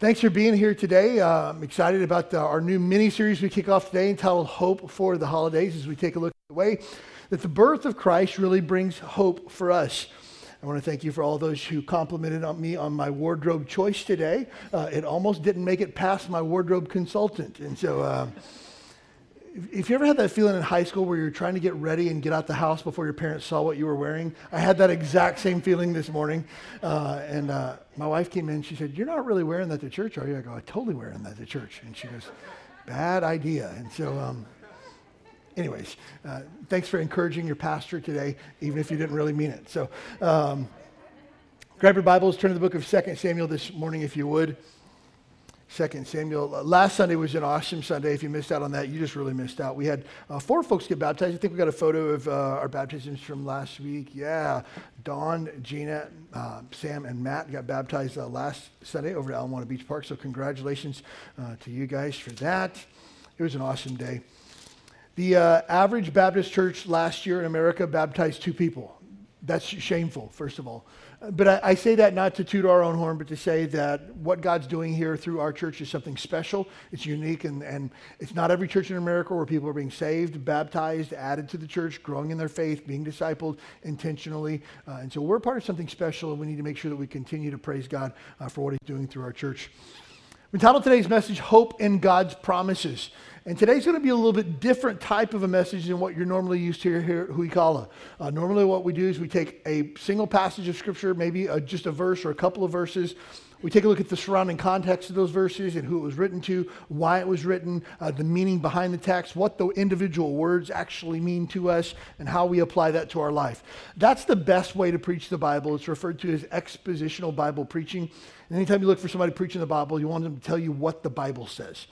Thanks for being here today. Uh, I'm excited about the, our new mini series we kick off today entitled Hope for the Holidays as we take a look at the way that the birth of Christ really brings hope for us. I want to thank you for all those who complimented on me on my wardrobe choice today. Uh, it almost didn't make it past my wardrobe consultant. And so, uh, if you ever had that feeling in high school where you're trying to get ready and get out the house before your parents saw what you were wearing, I had that exact same feeling this morning. Uh, and uh, my wife came in. She said, "You're not really wearing that to church, are you?" I go, "I'm totally wearing that to church." And she goes, "Bad idea." And so, um, anyways, uh, thanks for encouraging your pastor today, even if you didn't really mean it. So, um, grab your Bibles, turn to the book of Second Samuel this morning, if you would. Second Samuel. Uh, last Sunday was an awesome Sunday. If you missed out on that, you just really missed out. We had uh, four folks get baptized. I think we got a photo of uh, our baptisms from last week. Yeah, Dawn, Gina, uh, Sam, and Matt got baptized uh, last Sunday over at Ala Moana Beach Park. So congratulations uh, to you guys for that. It was an awesome day. The average Baptist church last year in America baptized two people. That's shameful, first of all. But I, I, say that not to toot our own horn, but to say that what God's doing here through our church is something special. It's unique, and, and it's not every church in America where people are being saved, baptized, added to the church, growing in their faith, being discipled intentionally. Uh, and so we're part of something special, and we need to make sure that we continue to praise God uh, for what He's doing through our church. We titled today's message, Hope in God's Promises. And today's going to be a little bit different type of a message than what you're normally used to here at Huikala. Uh, normally, what we do is we take a single passage of Scripture, maybe a, just a verse or a couple of verses. We take a look at the surrounding context of those verses and who it was written to, why it was written, uh, the meaning behind the text, what the individual words actually mean to us, and how we apply that to our life. That's the best way to preach the Bible. It's referred to as expositional Bible preaching. And anytime you look for somebody preaching the Bible, you want them to tell you what the Bible says.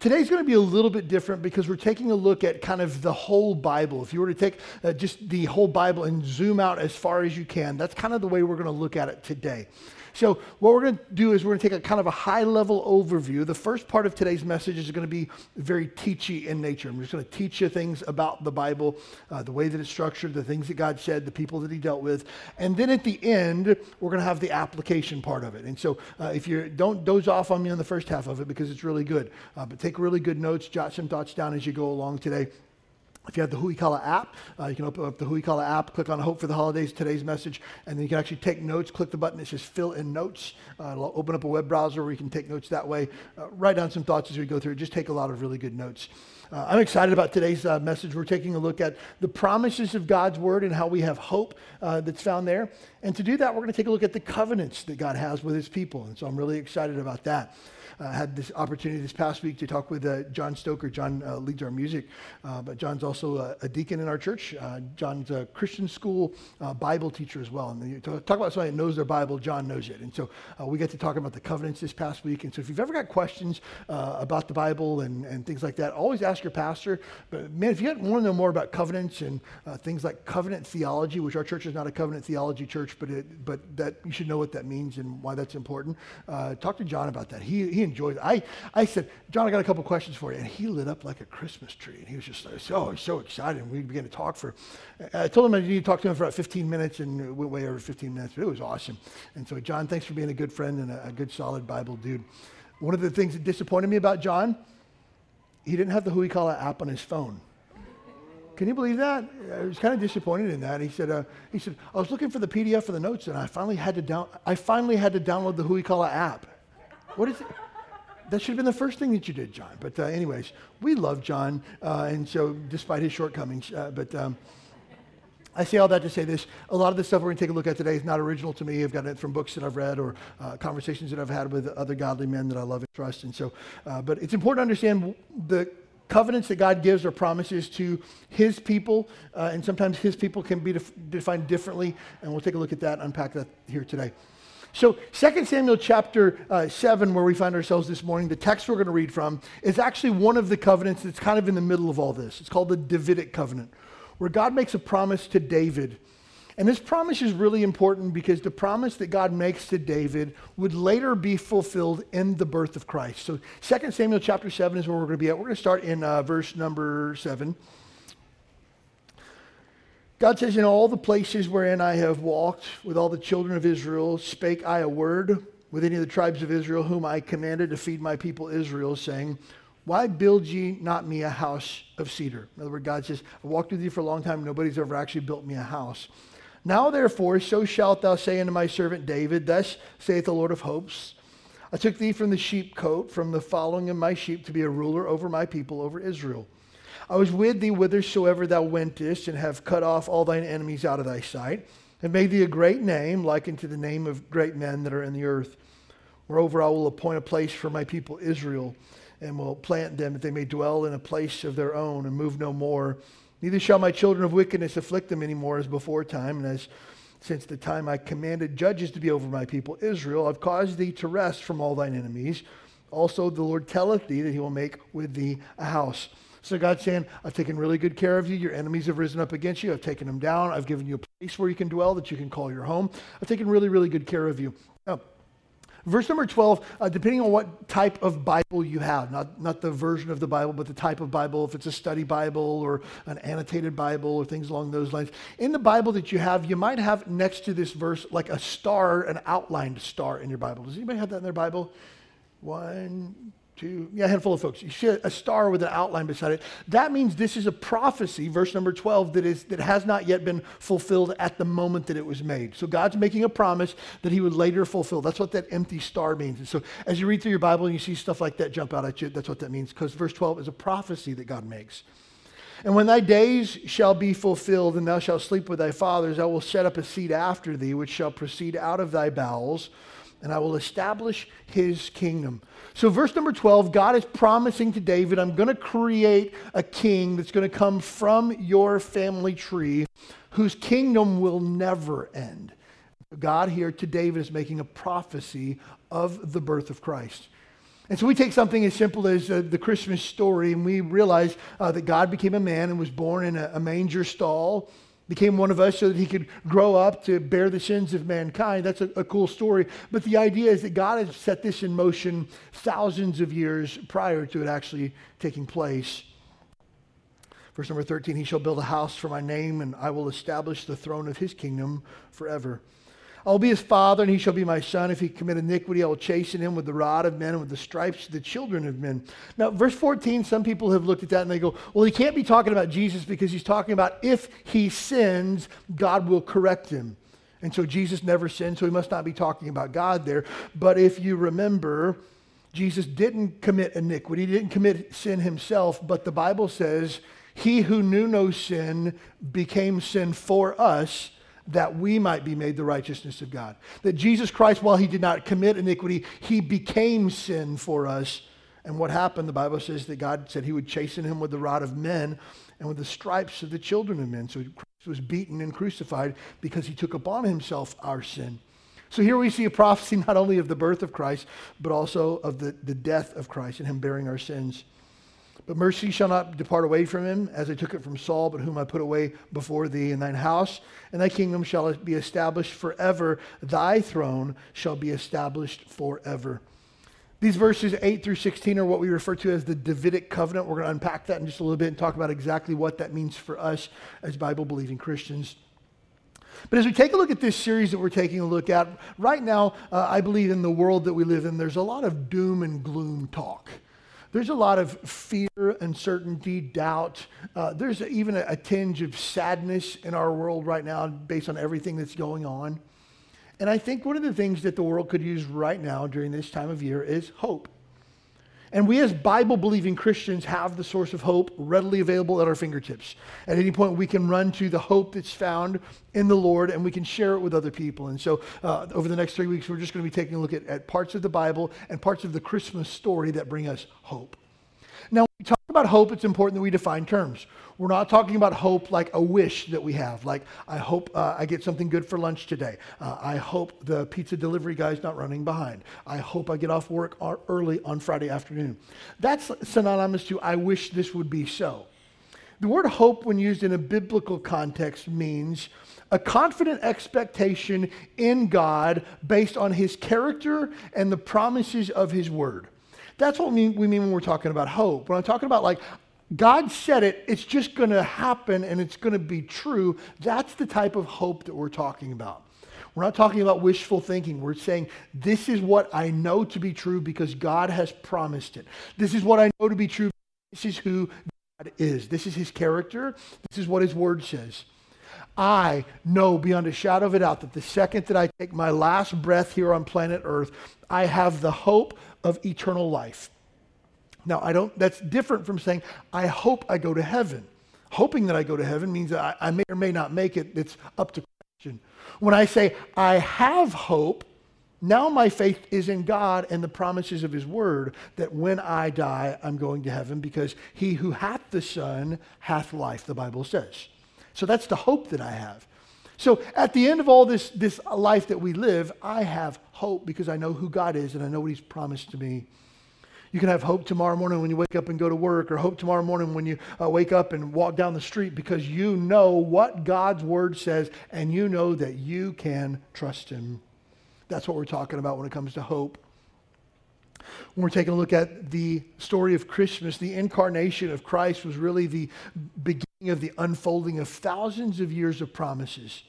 Today's going to be a little bit different because we're taking a look at kind of the whole Bible. If you were to take uh, just the whole Bible and zoom out as far as you can, that's kind of the way we're going to look at it today. So, what we're going to do is we're going to take a kind of a high level overview. The first part of today's message is going to be very teachy in nature. I'm just going to teach you things about the Bible, uh, the way that it's structured, the things that God said, the people that He dealt with. And then at the end, we're going to have the application part of it. And so, uh, if you don't doze off on me on the first half of it because it's really good, uh, but take really good notes, jot some thoughts down as you go along today. If you have the Huikala app, uh, you can open up the Huikala app, click on Hope for the Holidays, today's message, and then you can actually take notes. Click the button that says Fill in Notes. Uh, it'll open up a web browser where you can take notes that way. Uh, write down some thoughts as we go through. Just take a lot of really good notes. Uh, I'm excited about today's uh, message. We're taking a look at the promises of God's Word and how we have hope uh, that's found there. And to do that, we're going to take a look at the covenants that God has with His people. And so I'm really excited about that uh, had this opportunity this past week to talk with uh, John Stoker. John uh, leads our music, uh, but John's also a, deacon in our church. Uh, John's a Christian school uh, Bible teacher as well. And you talk about somebody that knows their Bible, John knows it. And so we get to talk about the covenants this past week. And so if you've ever got questions about the Bible and, and things like that, always ask your pastor. But man, if you want to know more about covenants and things like covenant theology, which our church is not a covenant theology church, but it, but that you should know what that means and why that's important. talk to John about that. He, he it. I, I said, John, I got a couple questions for you. And he lit up like a Christmas tree. And he was just like, so, so excited. And we began to talk for, I told him I needed to talk to him for about 15 minutes and it went way over 15 minutes, but it was awesome. And so, John, thanks for being a good friend and a, a good, solid Bible dude. One of the things that disappointed me about John, he didn't have the Huikala app on his phone. Can you believe that? I was kind of disappointed in that. He said, uh, he said, I was looking for the PDF for the notes, and I finally had to down, I finally had to download the Huikala app. What is it? That should have been the first thing that you did, John. But uh, anyways, we love John, uh, and so despite his shortcomings, uh, but um, I say all that to say this. A lot of the stuff we're going to take a look at today is not original to me. I've got it from books that I've read or uh, conversations that I've had with other godly men that I love and trust. And so, uh, but it's important to understand the covenants that God gives or promises to his people, uh, and sometimes his people can be def- defined differently, and we'll take a look at that, unpack that here today. So 2 Samuel chapter uh, 7, where we find ourselves this morning, the text we're going to read from is actually one of the covenants that's kind of in the middle of all this. It's called the Davidic covenant, where God makes a promise to David. And this promise is really important because the promise that God makes to David would later be fulfilled in the birth of Christ. So 2 Samuel chapter 7 is where we're going to be at. We're going to start in uh, verse number 7. God says, In all the places wherein I have walked with all the children of Israel, spake I a word with any of the tribes of Israel, whom I commanded to feed my people Israel, saying, Why build ye not me a house of cedar? In other words, God says, I walked with you for a long time. Nobody's ever actually built me a house. Now, therefore, so shalt thou say unto my servant David, Thus saith the Lord of hosts, I took thee from the sheepcote, from the following of my sheep, to be a ruler over my people, over Israel. I was with thee whithersoever thou wentest, and have cut off all thine enemies out of thy sight, and made thee a great name, like unto the name of great men that are in the earth. Moreover, I will appoint a place for my people Israel, and will plant them that they may dwell in a place of their own, and move no more. Neither shall my children of wickedness afflict them any more as before time, and as since the time I commanded judges to be over my people Israel, I've caused thee to rest from all thine enemies. Also, the Lord telleth thee that he will make with thee a house. So God's saying, I've taken really good care of you. Your enemies have risen up against you. I've taken them down. I've given you a place where you can dwell that you can call your home. I've taken really, really good care of you. Now, verse number 12, uh, depending on what type of Bible you have, not, not the version of the Bible, but the type of Bible, if it's a study Bible or an annotated Bible or things along those lines. In the Bible that you have, you might have next to this verse like a star, an outlined star in your Bible. Does anybody have that in their Bible? One, two, yeah, a handful of folks. You see a star with an outline beside it. That means this is a prophecy, verse number 12, that, is, that has not yet been fulfilled at the moment that it was made. So God's making a promise that he would later fulfill. That's what that empty star means. And so as you read through your Bible and you see stuff like that jump out at you, that's what that means, because verse 12 is a prophecy that God makes. And when thy days shall be fulfilled, and thou shalt sleep with thy fathers, I will set up a seed after thee, which shall proceed out of thy bowels, and I will establish his kingdom. So, verse number 12, God is promising to David, I'm going to create a king that's going to come from your family tree whose kingdom will never end. God here to David is making a prophecy of the birth of Christ. And so we take something as simple as uh, the Christmas story and we realize uh, that God became a man and was born in a, a manger stall became one of us so that he could grow up to bear the sins of mankind. That's a, a, cool story. But the idea is that God has set this in motion thousands of years prior to it actually taking place. Verse number 13 He shall build a house for my name, and I will establish the throne of his kingdom forever. I will be his father, and he shall be my son. If he commit iniquity, I will chasten him with the rod of men and with the stripes of the children of men. Now, verse 14, some people have looked at that and they go, well, he can't be talking about Jesus because he's talking about if he sins, God will correct him. And so Jesus never sinned, so he must not be talking about God there. But if you remember, Jesus didn't commit iniquity, he didn't commit sin himself, but the Bible says, he who knew no sin became sin for us that we might be made the righteousness of God. That Jesus Christ, while he did not commit iniquity, he became sin for us. And what happened, the Bible says that God said he would chasten him with the rod of men and with the stripes of the children of men. So Christ was beaten and crucified because he took upon himself our sin. So here we see a prophecy not only of the birth of Christ, but also of the, the death of Christ and him bearing our sins. But mercy shall not depart away from him, as I took it from Saul, but whom I put away before thee in thine house. And thy kingdom shall be established forever. Thy throne shall be established forever. These verses 8 through 16 are what we refer to as the Davidic covenant. We're going to unpack that in just a little bit and talk about exactly what that means for us as Bible believing Christians. But as we take a look at this series that we're taking a look at, right now, uh, I believe in the world that we live in, there's a lot of doom and gloom talk. There's a lot of fear, uncertainty, doubt. Uh, there's even a, a tinge of sadness in our world right now based on everything that's going on. And I think one of the things that the world could use right now during this time of year is hope. And we, as Bible believing Christians, have the source of hope readily available at our fingertips. At any point, we can run to the hope that's found in the Lord and we can share it with other people. And so, uh, over the next three weeks, we're just going to be taking a look at, at parts of the Bible and parts of the Christmas story that bring us hope. Now, when we talk about hope, it's important that we define terms. We're not talking about hope like a wish that we have, like, I hope uh, I get something good for lunch today. Uh, I hope the pizza delivery guy's not running behind. I hope I get off work early on Friday afternoon. That's synonymous to, I wish this would be so. The word hope, when used in a biblical context, means a confident expectation in God based on his character and the promises of his word. That's what we mean when we're talking about hope. When I'm talking about, like, God said it, it's just going to happen and it's going to be true, that's the type of hope that we're talking about. We're not talking about wishful thinking. We're saying, this is what I know to be true because God has promised it. This is what I know to be true. This is who God is. This is his character. This is what his word says. I know beyond a shadow of a doubt that the second that I take my last breath here on planet Earth, I have the hope of eternal life. Now, I don't, that's different from saying, I hope I go to heaven. Hoping that I go to heaven means that I, I may or may not make it. It's up to question. When I say, I have hope, now my faith is in God and the promises of his word that when I die, I'm going to heaven because he who hath the Son hath life, the Bible says. So that's the hope that I have. So at the end of all this, this life that we live, I have hope because I know who God is and I know what he's promised to me. You can have hope tomorrow morning when you wake up and go to work, or hope tomorrow morning when you uh, wake up and walk down the street because you know what God's word says and you know that you can trust Him. That's what we're talking about when it comes to hope. When we're taking a look at the story of Christmas, the incarnation of Christ was really the beginning of the unfolding of thousands of years of promises.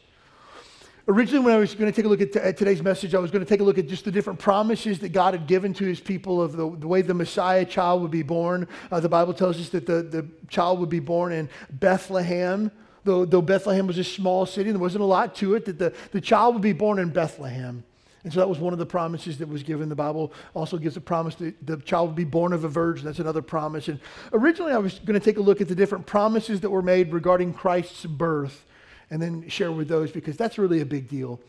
Originally, when I was going to take a look at, t- at, today's message, I was going to take a look at just the different promises that God had given to his people of the, the way the Messiah child would be born. Uh, the Bible tells us that the, the child would be born in Bethlehem. Though, though Bethlehem was a small city, and there wasn't a lot to it, that the, the child would be born in Bethlehem. And so that was one of the promises that was given. The Bible also gives a promise that the child would be born of a virgin. That's another promise. And originally, I was going to take a look at the different promises that were made regarding Christ's birth and then share with those because that's really a big deal.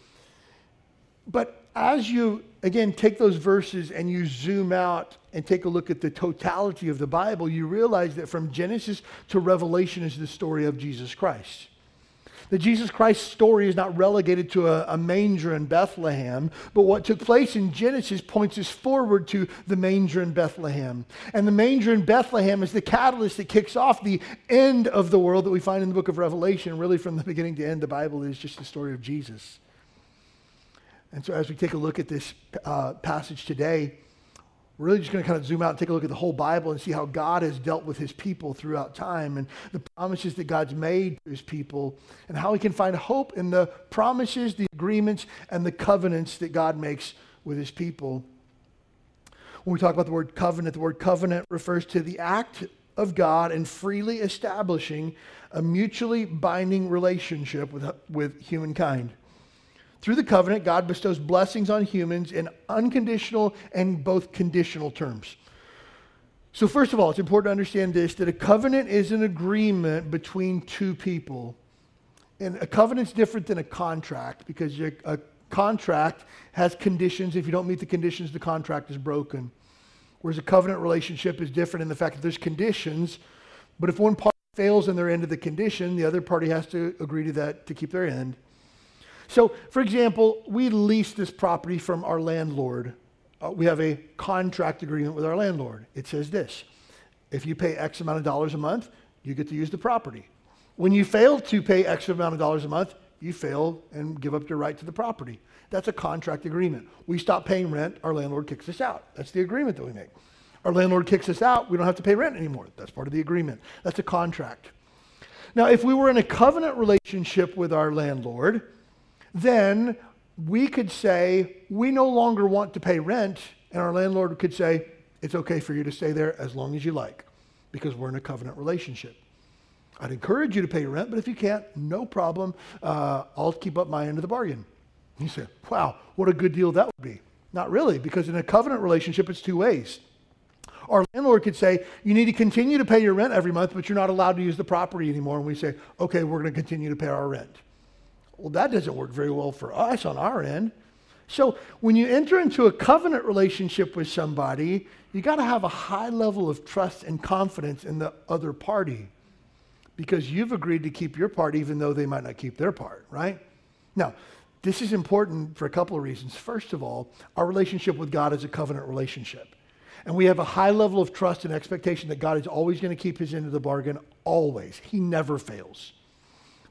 But as you, again, take those verses and you zoom out and take a look at the totality of the Bible, you realize that from Genesis to Revelation is the story of Jesus Christ. The Jesus Christ story is not relegated to a, a, manger in Bethlehem, but what took place in Genesis points us forward to the manger in Bethlehem. And the manger in Bethlehem is the catalyst that kicks off the end of the world that we find in the book of Revelation. Really, from the beginning to end, the Bible is just the story of Jesus. And so, as we take a look at this uh, passage today, we're really just going to kind of zoom out and take a look at the whole Bible and see how God has dealt with his people throughout time and the promises that God's made to his people and how we can find hope in the promises, the agreements, and the covenants that God makes with his people. When we talk about the word covenant, the word covenant refers to the act of God in freely establishing a mutually binding relationship with, with humankind. Through the covenant, God bestows blessings on humans in unconditional and both conditional terms. So, first of all, it's important to understand this that a covenant is an agreement between two people. And a covenant's different than a contract because a, contract has conditions. If you don't meet the conditions, the contract is broken. Whereas a covenant relationship is different in the fact that there's conditions, but if one party fails in their end of the condition, the other party has to agree to that to keep their end. So, for example, we lease this property from our landlord. Uh, we have a contract agreement with our landlord. It says this if you pay X amount of dollars a month, you get to use the property. When you fail to pay X amount of dollars a month, you fail and give up your right to the property. That's a contract agreement. We stop paying rent, our landlord kicks us out. That's the agreement that we make. Our landlord kicks us out, we don't have to pay rent anymore. That's part of the agreement. That's a contract. Now, if we were in a covenant relationship with our landlord, then we could say, we no longer want to pay rent, and our landlord could say, it's okay for you to stay there as long as you like, because we're in a covenant relationship. I'd encourage you to pay rent, but if you can't, no problem. Uh, I'll keep up my end of the bargain. You say, wow, what a good deal that would be. Not really, because in a covenant relationship, it's two ways. Our landlord could say, you need to continue to pay your rent every month, but you're not allowed to use the property anymore. And we say, okay, we're going to continue to pay our rent. Well, that doesn't work very well for us on our end. So when you enter into a covenant relationship with somebody, you got to have a high level of trust and confidence in the other party because you've agreed to keep your part even though they might not keep their part, right? Now, this is important for a couple of reasons. First of all, our relationship with God is a covenant relationship. And we have a high level of trust and expectation that God is always going to keep his end of the bargain, always. He never fails.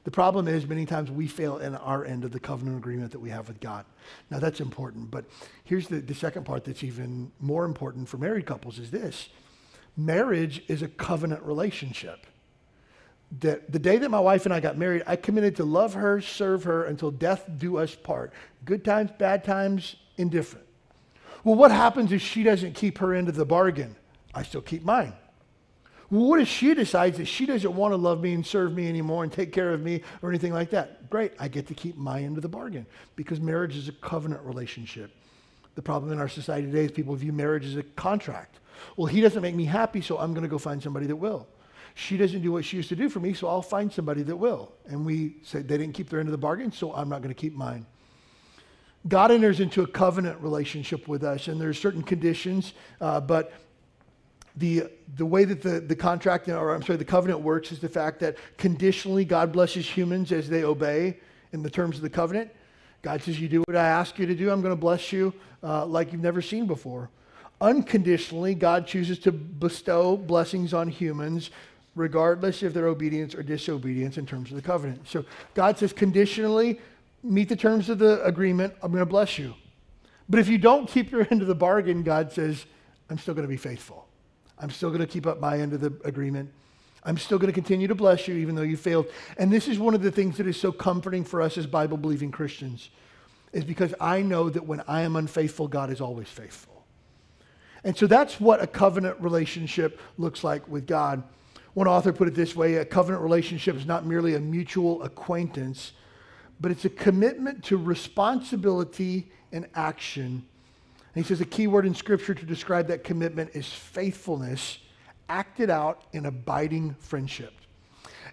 The problem is, many times we fail in our end of the covenant agreement that we have with God. Now, that's important. But here's the, the second part that's even more important for married couples is this marriage is a covenant relationship. That the day that my wife and I got married, I committed to love her, serve her until death do us part. Good times, bad times, indifferent. Well, what happens if she doesn't keep her end of the bargain? I still keep mine. Well, what if she decides that she doesn't want to love me and serve me anymore and take care of me or anything like that? Great, I get to keep my end of the bargain because marriage is a covenant relationship. The problem in our society today is people view marriage as a contract. Well, he doesn't make me happy, so I'm going to go find somebody that will. She doesn't do what she used to do for me, so I'll find somebody that will. And we say they didn't keep their end of the bargain, so I'm not going to keep mine. God enters into a covenant relationship with us, and there's certain conditions, uh, but the, the way that the, the contract, or I'm sorry, the covenant works is the fact that conditionally God blesses humans as they obey in the terms of the covenant. God says, You do what I ask you to do, I'm going to bless you uh, like you've never seen before. Unconditionally, God chooses to bestow blessings on humans regardless of their obedience or disobedience in terms of the covenant. So God says, conditionally, meet the terms of the agreement, I'm going to bless you. But if you don't keep your end of the bargain, God says, I'm still going to be faithful. I'm still going to keep up my end of the agreement. I'm still going to continue to bless you even though you failed. And this is one of the things that is so comforting for us as Bible believing Christians, is because I know that when I am unfaithful, God is always faithful. And so that's what a covenant relationship looks like with God. One author put it this way a covenant relationship is not merely a mutual acquaintance, but it's a commitment to responsibility and action and he says a key word in Scripture to describe that commitment is faithfulness acted out in abiding friendship.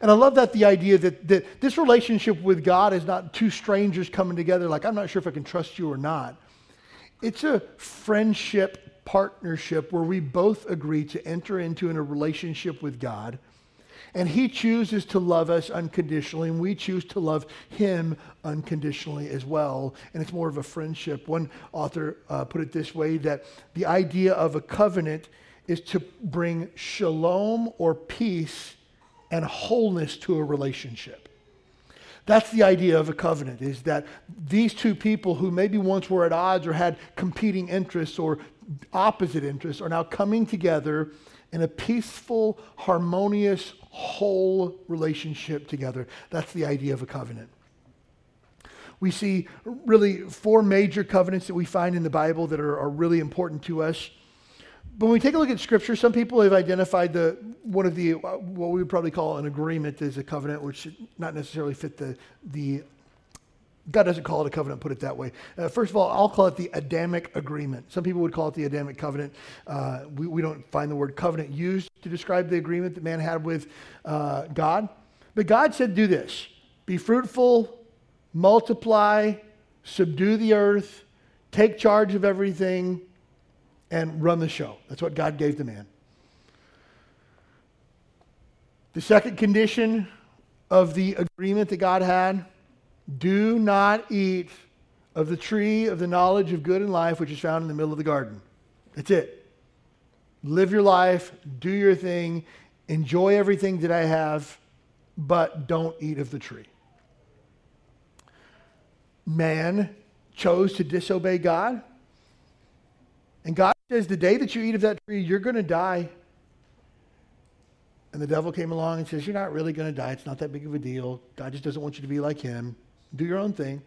And I love that the idea that, that this relationship with God is not two strangers coming together, like, I'm not sure if I can trust you or not. It's a friendship partnership where we both agree to enter into in a relationship with God and he chooses to love us unconditionally, and we choose to love him unconditionally as well. And it's more of a friendship. One author uh, put it this way that the idea of a covenant is to bring shalom or peace and wholeness to a relationship. That's the idea of a covenant, is that these two people who maybe once were at odds or had competing interests or opposite interests are now coming together in a peaceful, harmonious, whole relationship together. That's the idea of a covenant. We see really four major covenants that we find in the Bible that are, are really important to us. When we take a look at Scripture, some people have identified the one of the what we would probably call an agreement as a covenant, which should not necessarily fit the the God doesn't call it a covenant, put it that way. Uh, first of all, I'll call it the Adamic agreement. Some people would call it the Adamic covenant. Uh, we, we don't find the word covenant used to describe the agreement that man had with uh, God. But God said, do this be fruitful, multiply, subdue the earth, take charge of everything, and run the show. That's what God gave the man. The second condition of the agreement that God had do not eat of the tree of the knowledge of good and life, which is found in the middle of the garden. That's it. Live your life, do your thing, enjoy everything that I have, but don't eat of the tree. Man chose to disobey God. And God says, the day that you eat of that tree, you're going to die. And the devil came along and says, You're not really going to die. It's not that big of a deal. God just doesn't want you to be like him do your own thing.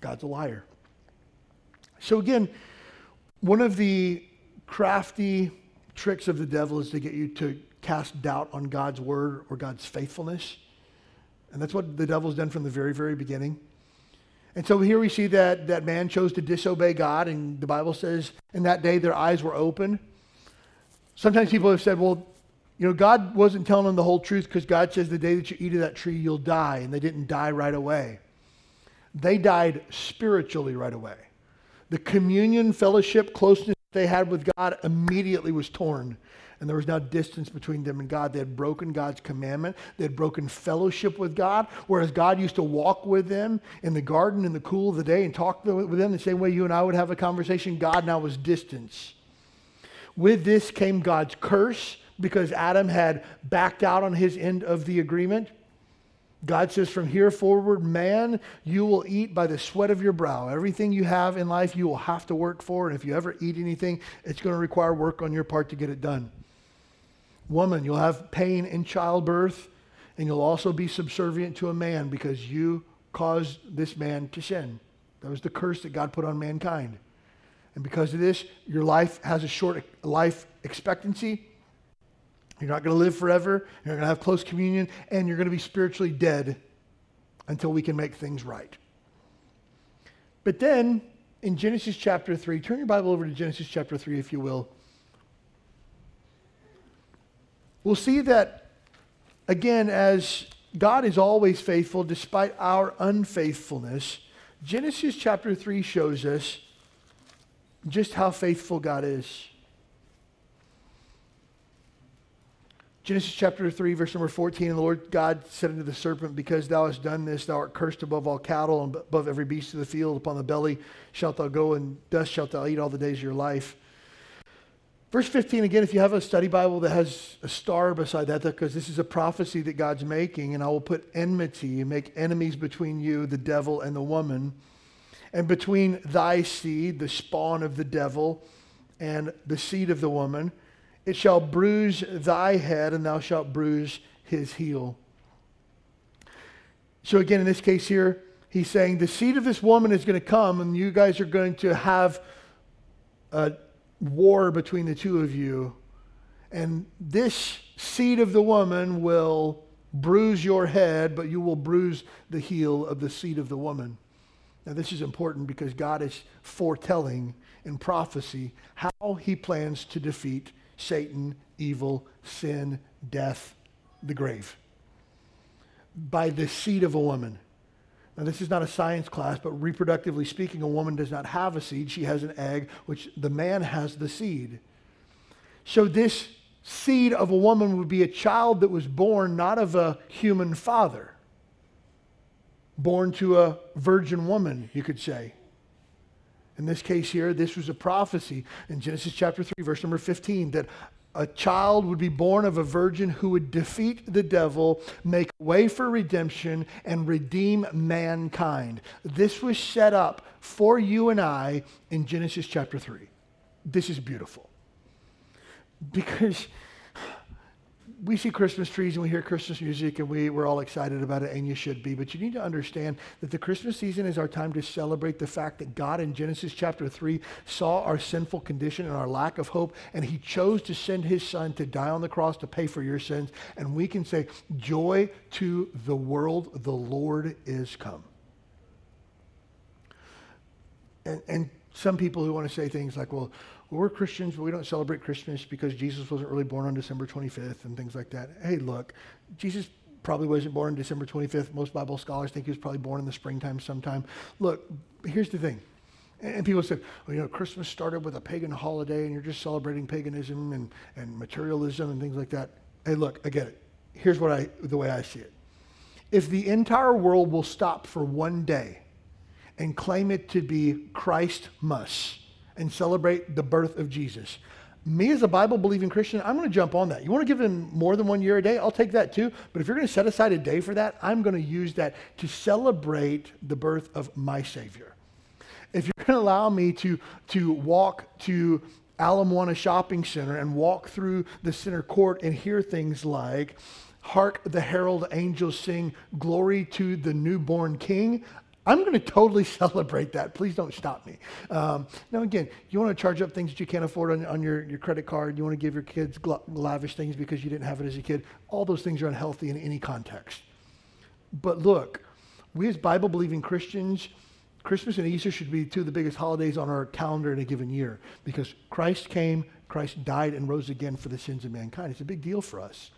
God's a liar. So, again, one of the crafty tricks of the devil is to get you to cast doubt on God's word or God's faithfulness. And that's what the devil's done from the very, very beginning. And so here we see that that man chose to disobey God, and the Bible says in that day their eyes were open. Sometimes people have said, well, you know, God wasn't telling them the whole truth because God says the day that you eat of that tree, you'll die, and they didn't die right away. They died spiritually right away. The communion, fellowship, closeness they had with God immediately was torn. And there was now distance between them and God. They had broken God's commandment. They had broken fellowship with God. Whereas God used to walk with them in the garden in the cool of the day and talk with them the same way you and I would have a conversation, God now was distance. With this came God's curse because Adam had backed out on his end of the agreement. God says, from here forward, man, you will eat by the sweat of your brow. Everything you have in life, you will have to work for. And if you ever eat anything, it's going to require work on your part to get it done. Woman, you'll have pain in childbirth, and you'll also be subservient to a man because you caused this man to sin. That was the curse that God put on mankind. And because of this, your life has a short life expectancy. You're not going to live forever. You're going to have close communion, and you're going to be spiritually dead until we can make things right. But then in Genesis chapter 3, turn your Bible over to Genesis chapter 3, if you will. We'll see that, again, as God is always faithful despite our unfaithfulness, Genesis chapter 3 shows us just how faithful God is. Genesis chapter 3, verse number 14, and the Lord God said unto the serpent, Because thou hast done this, thou art cursed above all cattle and above every beast of the field. Upon the belly shalt thou go, and dust shalt thou eat all the days of your life. Verse 15, again, if you have a study Bible that has a star beside that, because this is a prophecy that God's making, and I will put enmity and make enemies between you, the devil, and the woman, and between thy seed, the spawn of the devil, and the seed of the woman. It shall bruise thy head, and thou shalt bruise his heel. So, again, in this case here, he's saying the seed of this woman is going to come, and you guys are going to have a war between the two of you. And this seed of the woman will bruise your head, but you will bruise the heel of the seed of the woman. Now, this is important because God is foretelling in prophecy how he plans to defeat Satan, evil, sin, death, the grave by the seed of a woman. Now, this is not a science class, but reproductively speaking, a woman does not have a seed. She has an egg, which the man has the seed. So, this seed of a woman would be a child that was born not of a human father, born to a virgin woman, you could say. In this case here, this was a prophecy in Genesis chapter 3, verse number 15, that a child would be born of a virgin who would defeat the devil, make way for redemption, and redeem mankind. This was set up for you and I in Genesis chapter 3. This is beautiful. Because we see Christmas trees and we hear Christmas music and we, we're all excited about it, and you should be. But you need to understand that the Christmas season is our time to celebrate the fact that God in Genesis chapter 3 saw our sinful condition and our lack of hope, and he chose to send his son to die on the cross to pay for your sins. And we can say, Joy to the world, the Lord is come. And, and some people who want to say things like, well, well, we're Christians, but we don't celebrate Christmas because Jesus wasn't really born on December 25th and things like that. Hey, look, Jesus probably wasn't born on December 25th. Most Bible scholars think he was probably born in the springtime sometime. Look, here's the thing. And people say, well, oh, you know, Christmas started with a pagan holiday and you're just celebrating paganism and, and materialism and things like that. Hey, look, I get it. Here's what I, the way I see it. If the entire world will stop for one day and claim it to be Christ must, and celebrate the birth of Jesus. Me as a Bible believing Christian, I'm going to jump on that. You want to give him more than one year a day? I'll take that too. But if you're going to set aside a day for that, I'm going to use that to celebrate the birth of my Savior. If you're going to allow me to, to walk to Ala Moana Shopping Center and walk through the center court and hear things like, Hark the herald angels sing, Glory to the newborn King. I'm going to totally celebrate that. Please don't stop me. Um, now, again, you want to charge up things that you can't afford on, on your, your credit card. You want to give your kids gl- lavish things because you didn't have it as a kid. All those things are unhealthy in any context. But look, we as Bible believing Christians, Christmas and Easter should be two of the biggest holidays on our calendar in a given year because Christ came, Christ died, and rose again for the sins of mankind. It's a big deal for us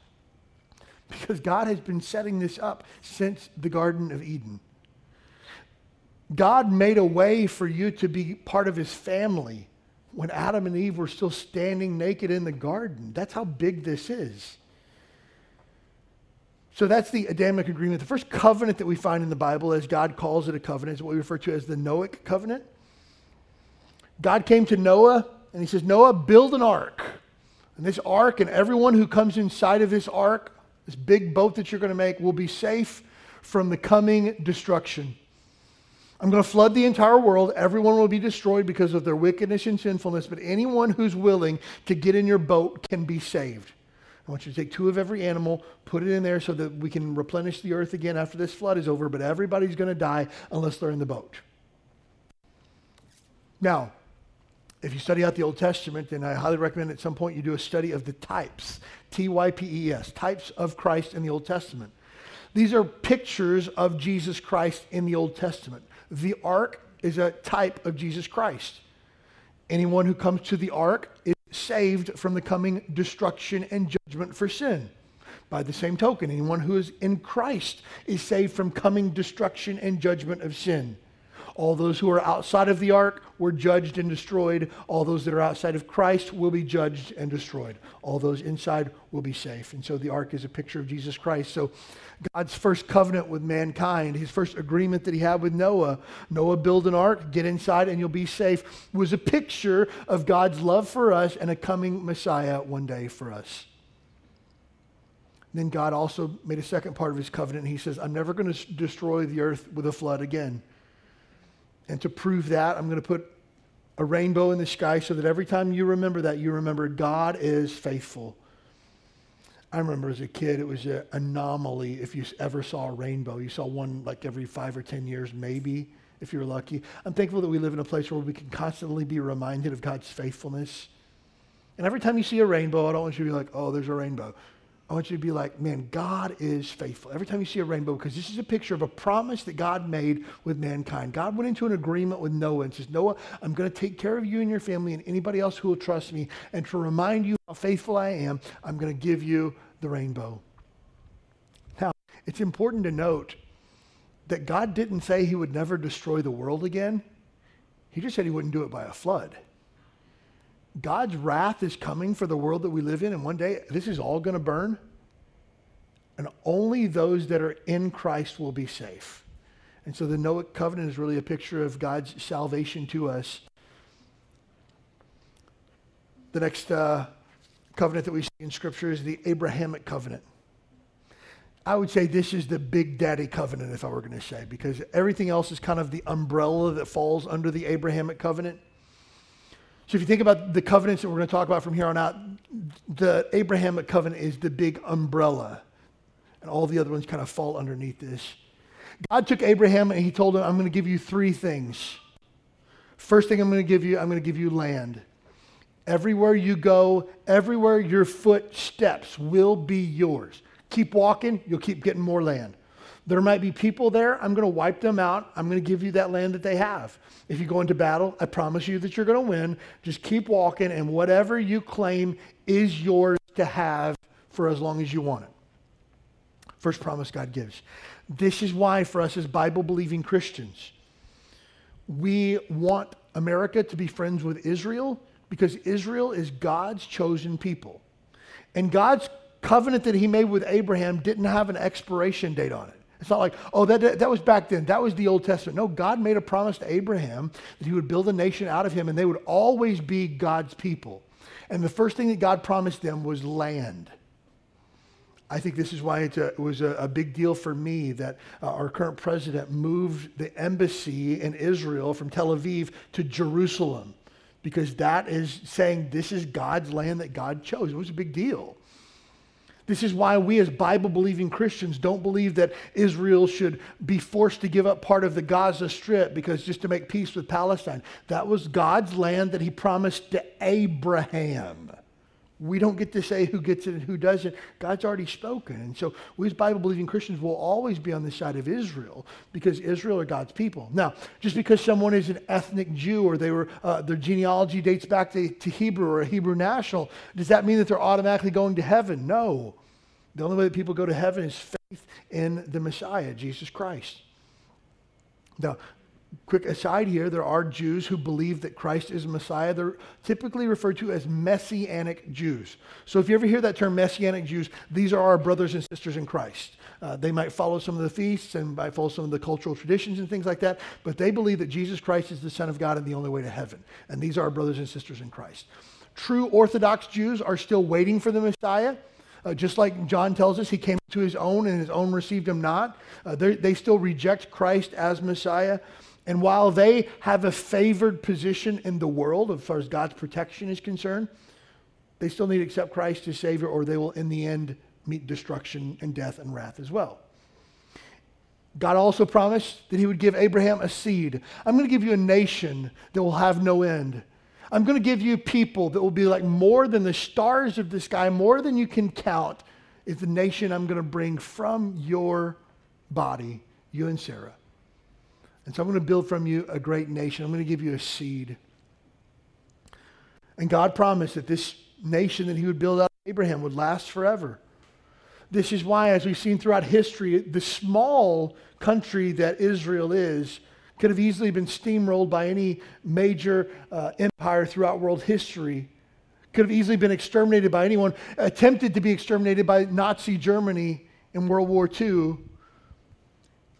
because God has been setting this up since the Garden of Eden. God made a way for you to be part of his family when Adam and Eve were still standing naked in the garden. That's how big this is. So that's the Adamic agreement. The first covenant that we find in the Bible, as God calls it a covenant, is what we refer to as the Noahic covenant. God came to Noah and he says, Noah, build an ark. And this ark and everyone who comes inside of this ark, this big boat that you're going to make, will be safe from the coming destruction. I'm going to flood the entire world. Everyone will be destroyed because of their wickedness and sinfulness, but anyone who's willing to get in your boat can be saved. I want you to take two of every animal, put it in there so that we can replenish the earth again after this flood is over, but everybody's going to die unless they're in the boat. Now, if you study out the Old Testament, then I highly recommend at some point you do a study of the types, T Y P E S, types of Christ in the Old Testament. These are pictures of Jesus Christ in the Old Testament. The ark is a type of Jesus Christ. Anyone who comes to the ark is saved from the coming destruction and judgment for sin. By the same token, anyone who is in Christ is saved from coming destruction and judgment of sin. All those who are outside of the ark were judged and destroyed. All those that are outside of Christ will be judged and destroyed. All those inside will be safe. And so the ark is a picture of Jesus Christ. So God's first covenant with mankind, his first agreement that he had with Noah, Noah build an ark, get inside and you'll be safe, was a picture of God's love for us and a coming Messiah one day for us. Then God also made a second part of his covenant. He says, I'm never going to destroy the earth with a flood again. And to prove that, I'm going to put a rainbow in the sky so that every time you remember that, you remember God is faithful. I remember as a kid, it was an anomaly if you ever saw a rainbow. You saw one like every five or 10 years, maybe, if you're lucky. I'm thankful that we live in a place where we can constantly be reminded of God's faithfulness. And every time you see a rainbow, I don't want you to be like, oh, there's a rainbow. I want you to be like, man, God is faithful. Every time you see a rainbow, because this is a picture of a promise that God made with mankind. God went into an agreement with Noah and says, Noah, I'm going to take care of you and your family and anybody else who will trust me. And to remind you how faithful I am, I'm going to give you the rainbow. Now, it's important to note that God didn't say he would never destroy the world again. He just said he wouldn't do it by a flood. God's wrath is coming for the world that we live in, and one day this is all going to burn. And only those that are in Christ will be safe. And so the Noahic covenant is really a picture of God's salvation to us. The next uh, covenant that we see in Scripture is the Abrahamic covenant. I would say this is the big daddy covenant, if I were going to say, because everything else is kind of the umbrella that falls under the Abrahamic covenant. So if you think about the covenants that we're going to talk about from here on out, the Abrahamic covenant is the big umbrella. And all the other ones kind of fall underneath this. God took Abraham and he told him, I'm going to give you three things. First thing I'm going to give you, I'm going to give you land. Everywhere you go, everywhere your foot steps will be yours. Keep walking, you'll keep getting more land. There might be people there. I'm going to wipe them out. I'm going to give you that land that they have. If you go into battle, I promise you that you're going to win. Just keep walking, and whatever you claim is yours to have for as long as you want it. First promise God gives. This is why, for us as Bible believing Christians, we want America to be friends with Israel because Israel is God's chosen people. And God's covenant that he made with Abraham didn't have an expiration date on it. It's not like, oh, that, that was back then. That was the Old Testament. No, God made a promise to Abraham that he would build a nation out of him and they would always be God's people. And the first thing that God promised them was land. I think this is why a, it was a, a, big deal for me that uh, our current president moved the embassy in Israel from Tel Aviv to Jerusalem because that is saying this is God's land that God chose. It was a big deal. This is why we, as Bible believing Christians, don't believe that Israel should be forced to give up part of the Gaza Strip because just to make peace with Palestine. That was God's land that He promised to Abraham. We don't get to say who gets it and who doesn't. God's already spoken. And so we as Bible believing Christians will always be on the side of Israel because Israel are God's people. Now, just because someone is an ethnic Jew or they were, uh, their genealogy dates back to, to Hebrew or a Hebrew national, does that mean that they're automatically going to heaven? No. The only way that people go to heaven is faith in the Messiah, Jesus Christ. Now, quick aside here there are Jews who believe that Christ is Messiah. They're typically referred to as Messianic Jews. So if you ever hear that term Messianic Jews, these are our brothers and sisters in Christ. Uh, they might follow some of the feasts and might follow some of the cultural traditions and things like that, but they believe that Jesus Christ is the Son of God and the only way to heaven. And these are our brothers and sisters in Christ. True Orthodox Jews are still waiting for the Messiah. Uh, just like John tells us, he came to his own and his own received him not. Uh, they still reject Christ as Messiah. And while they have a favored position in the world as far as God's protection is concerned, they still need to accept Christ as Savior or they will, in the end, meet destruction and death and wrath as well. God also promised that he would give Abraham a seed. I'm going to give you a nation that will have no end. I'm going to give you people that will be like more than the stars of the sky, more than you can count, is the nation I'm going to bring from your body, you and Sarah. And so I'm going to build from you a great nation. I'm going to give you a seed. And God promised that this nation that he would build of Abraham would last forever. This is why, as we've seen throughout history, the small country that Israel is could have easily been steamrolled by any major uh, empire throughout world history. Could have easily been exterminated by anyone, attempted to be exterminated by Nazi Germany in World War II.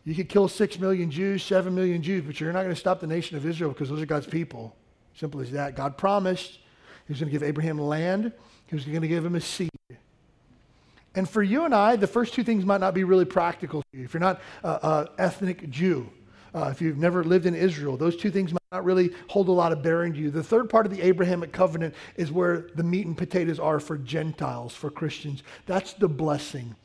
You could kill six million Jews, seven million Jews, but you're not going to stop the nation of Israel because those are God's people. Simple as that. God promised He was going to give Abraham land, He was going to give him a seed. And for you and I, the first two things might not be really practical you. If you're not an ethnic Jew, uh, if you've never lived in Israel, those two things might not really hold a lot of bearing to you. The third part of the Abrahamic covenant is where the meat and potatoes are for Gentiles, for Christians. That's the blessing.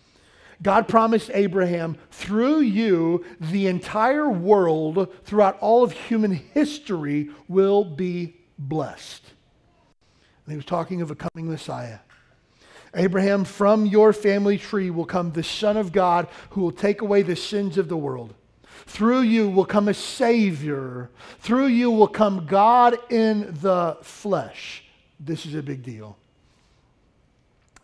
God promised Abraham, through you, the entire world, throughout all of human history, will be blessed. And he was talking of a coming Messiah. Abraham, from your family tree will come the Son of God who will take away the sins of the world. Through you will come a Savior. Through you will come God in the flesh. This is a big deal.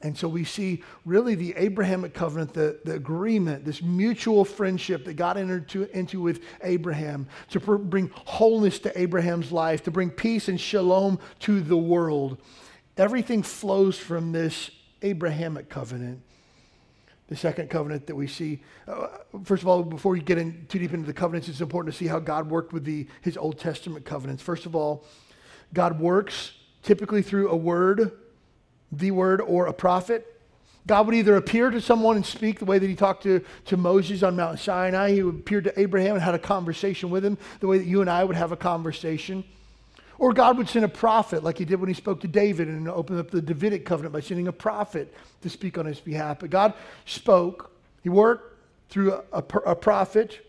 And so we see really the Abrahamic covenant, the, the agreement, this mutual friendship that God entered to, into with Abraham to pr- bring wholeness to Abraham's life, to bring peace and shalom to the world. Everything flows from this Abrahamic covenant. The second covenant that we see, uh, first of all, before we get in too deep into the covenants, it's important to see how God worked with the, his Old Testament covenants. First of all, God works typically through a word, the word, or a prophet. God would either appear to someone and speak the way that he talked to, to Moses on Mount Sinai. He would appear to Abraham and had a conversation with him the way that you and I would have a conversation. Or God would send a prophet like he did when he spoke to David and opened up the Davidic covenant by sending a prophet to speak on his behalf. But God spoke, he worked through a, a, a prophet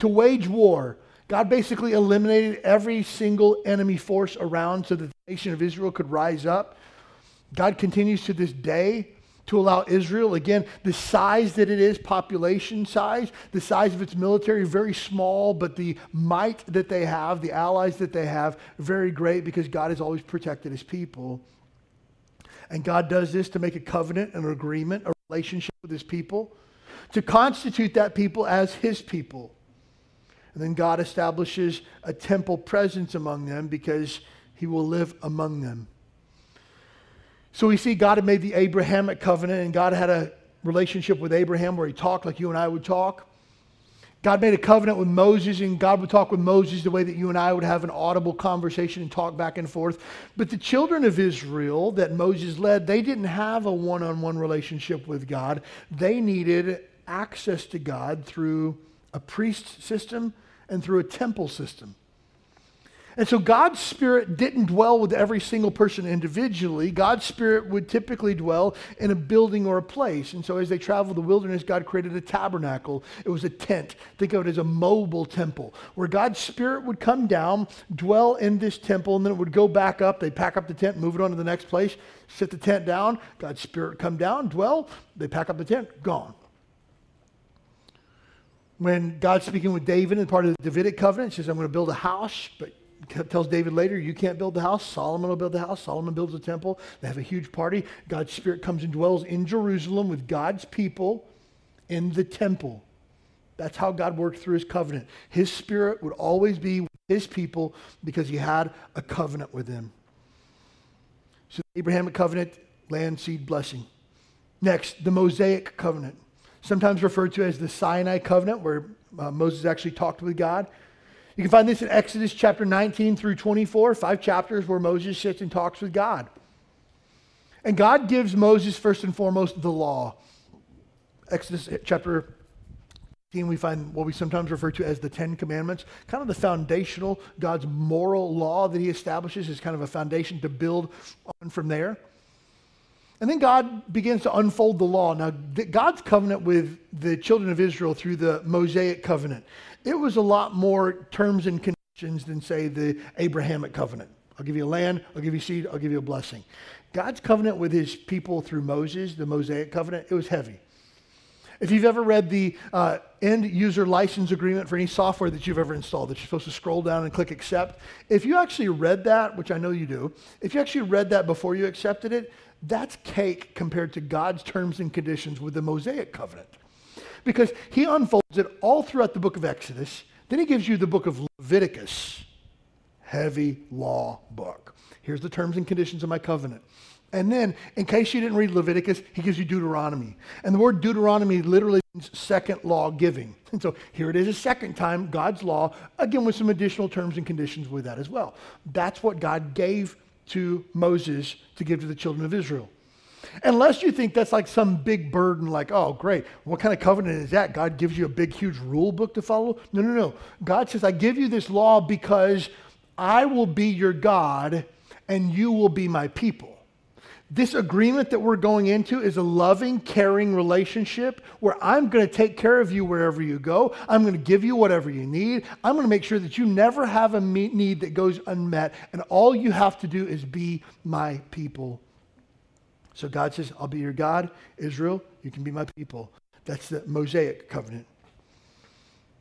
to wage war. God basically eliminated every single enemy force around so that the nation of Israel could rise up. God continues to this day to allow Israel, again, the size that it is, population size, the size of its military, very small, but the might that they have, the allies that they have, very great because God has always protected his people. And God does this to make a covenant, an agreement, a relationship with his people, to constitute that people as his people. And then God establishes a temple presence among them because he will live among them. So we see God had made the Abrahamic covenant, and God had a relationship with Abraham where he talked like you and I would talk. God made a covenant with Moses, and God would talk with Moses the way that you and I would have an audible conversation and talk back and forth. But the children of Israel that Moses led, they didn't have a one on one relationship with God. They needed access to God through a priest system and through a temple system. And so God's Spirit didn't dwell with every single person individually. God's Spirit would typically dwell in a building or a place. And so as they traveled the wilderness, God created a tabernacle. It was a tent. Think of it as a mobile temple where God's Spirit would come down, dwell in this temple, and then it would go back up. They'd pack up the tent, move it on to the next place, sit the tent down. God's Spirit come down, dwell. They pack up the tent, gone when God's speaking with David and part of the Davidic covenant, says, I'm going to build a house, but tells David later, You can't build the house. Solomon will build the house. Solomon builds the temple. They have a huge party. God's Spirit comes and dwells in Jerusalem with God's people in the temple. That's how God worked through his covenant. His spirit would always be with his people because he had a covenant with them. So, the Abrahamic covenant, land, seed, blessing. Next, the Mosaic covenant, sometimes referred to as the Sinai covenant, where uh, Moses actually talked with God. You can find this in Exodus chapter 19 through 24, five chapters where Moses sits and talks with God. And God gives Moses, first and foremost, the law. Exodus chapter 18, we find what we sometimes refer to as the Ten Commandments, kind of the foundational, God's moral law that he establishes is kind of a foundation to build on from there. And then God begins to unfold the law. Now, God's covenant with the children of Israel through the Mosaic covenant, it was a lot more terms and conditions than, say, the Abrahamic covenant. I'll give you land, I'll give you seed, I'll give you a blessing. God's covenant with his people through Moses, the Mosaic covenant, it was heavy. If you've ever read the uh, end user license agreement for any software that you've ever installed, that you're supposed to scroll down and click accept, if you actually read that, which I know you do, if you actually read that before you accepted it, that's cake compared to God's terms and conditions with the Mosaic covenant. Because he unfolds it all throughout the book of Exodus. Then he gives you the book of Leviticus, heavy law book. Here's the terms and conditions of my covenant. And then, in case you didn't read Leviticus, he gives you Deuteronomy. And the word Deuteronomy literally means second law giving. And so here it is a second time, God's law, again with some additional terms and conditions with that as well. That's what God gave to Moses to give to the children of Israel. Unless you think that's like some big burden, like, oh, great, what kind of covenant is that? God gives you a big, huge rule book to follow? No, no, no. God says, I give you this law because I will be your God and you will be my people. This agreement that we're going into is a loving, caring relationship where I'm going to take care of you wherever you go. I'm going to give you whatever you need. I'm going to make sure that you never have a need that goes unmet. And all you have to do is be my people. So God says, I'll be your God. Israel, you can be my people. That's the Mosaic covenant.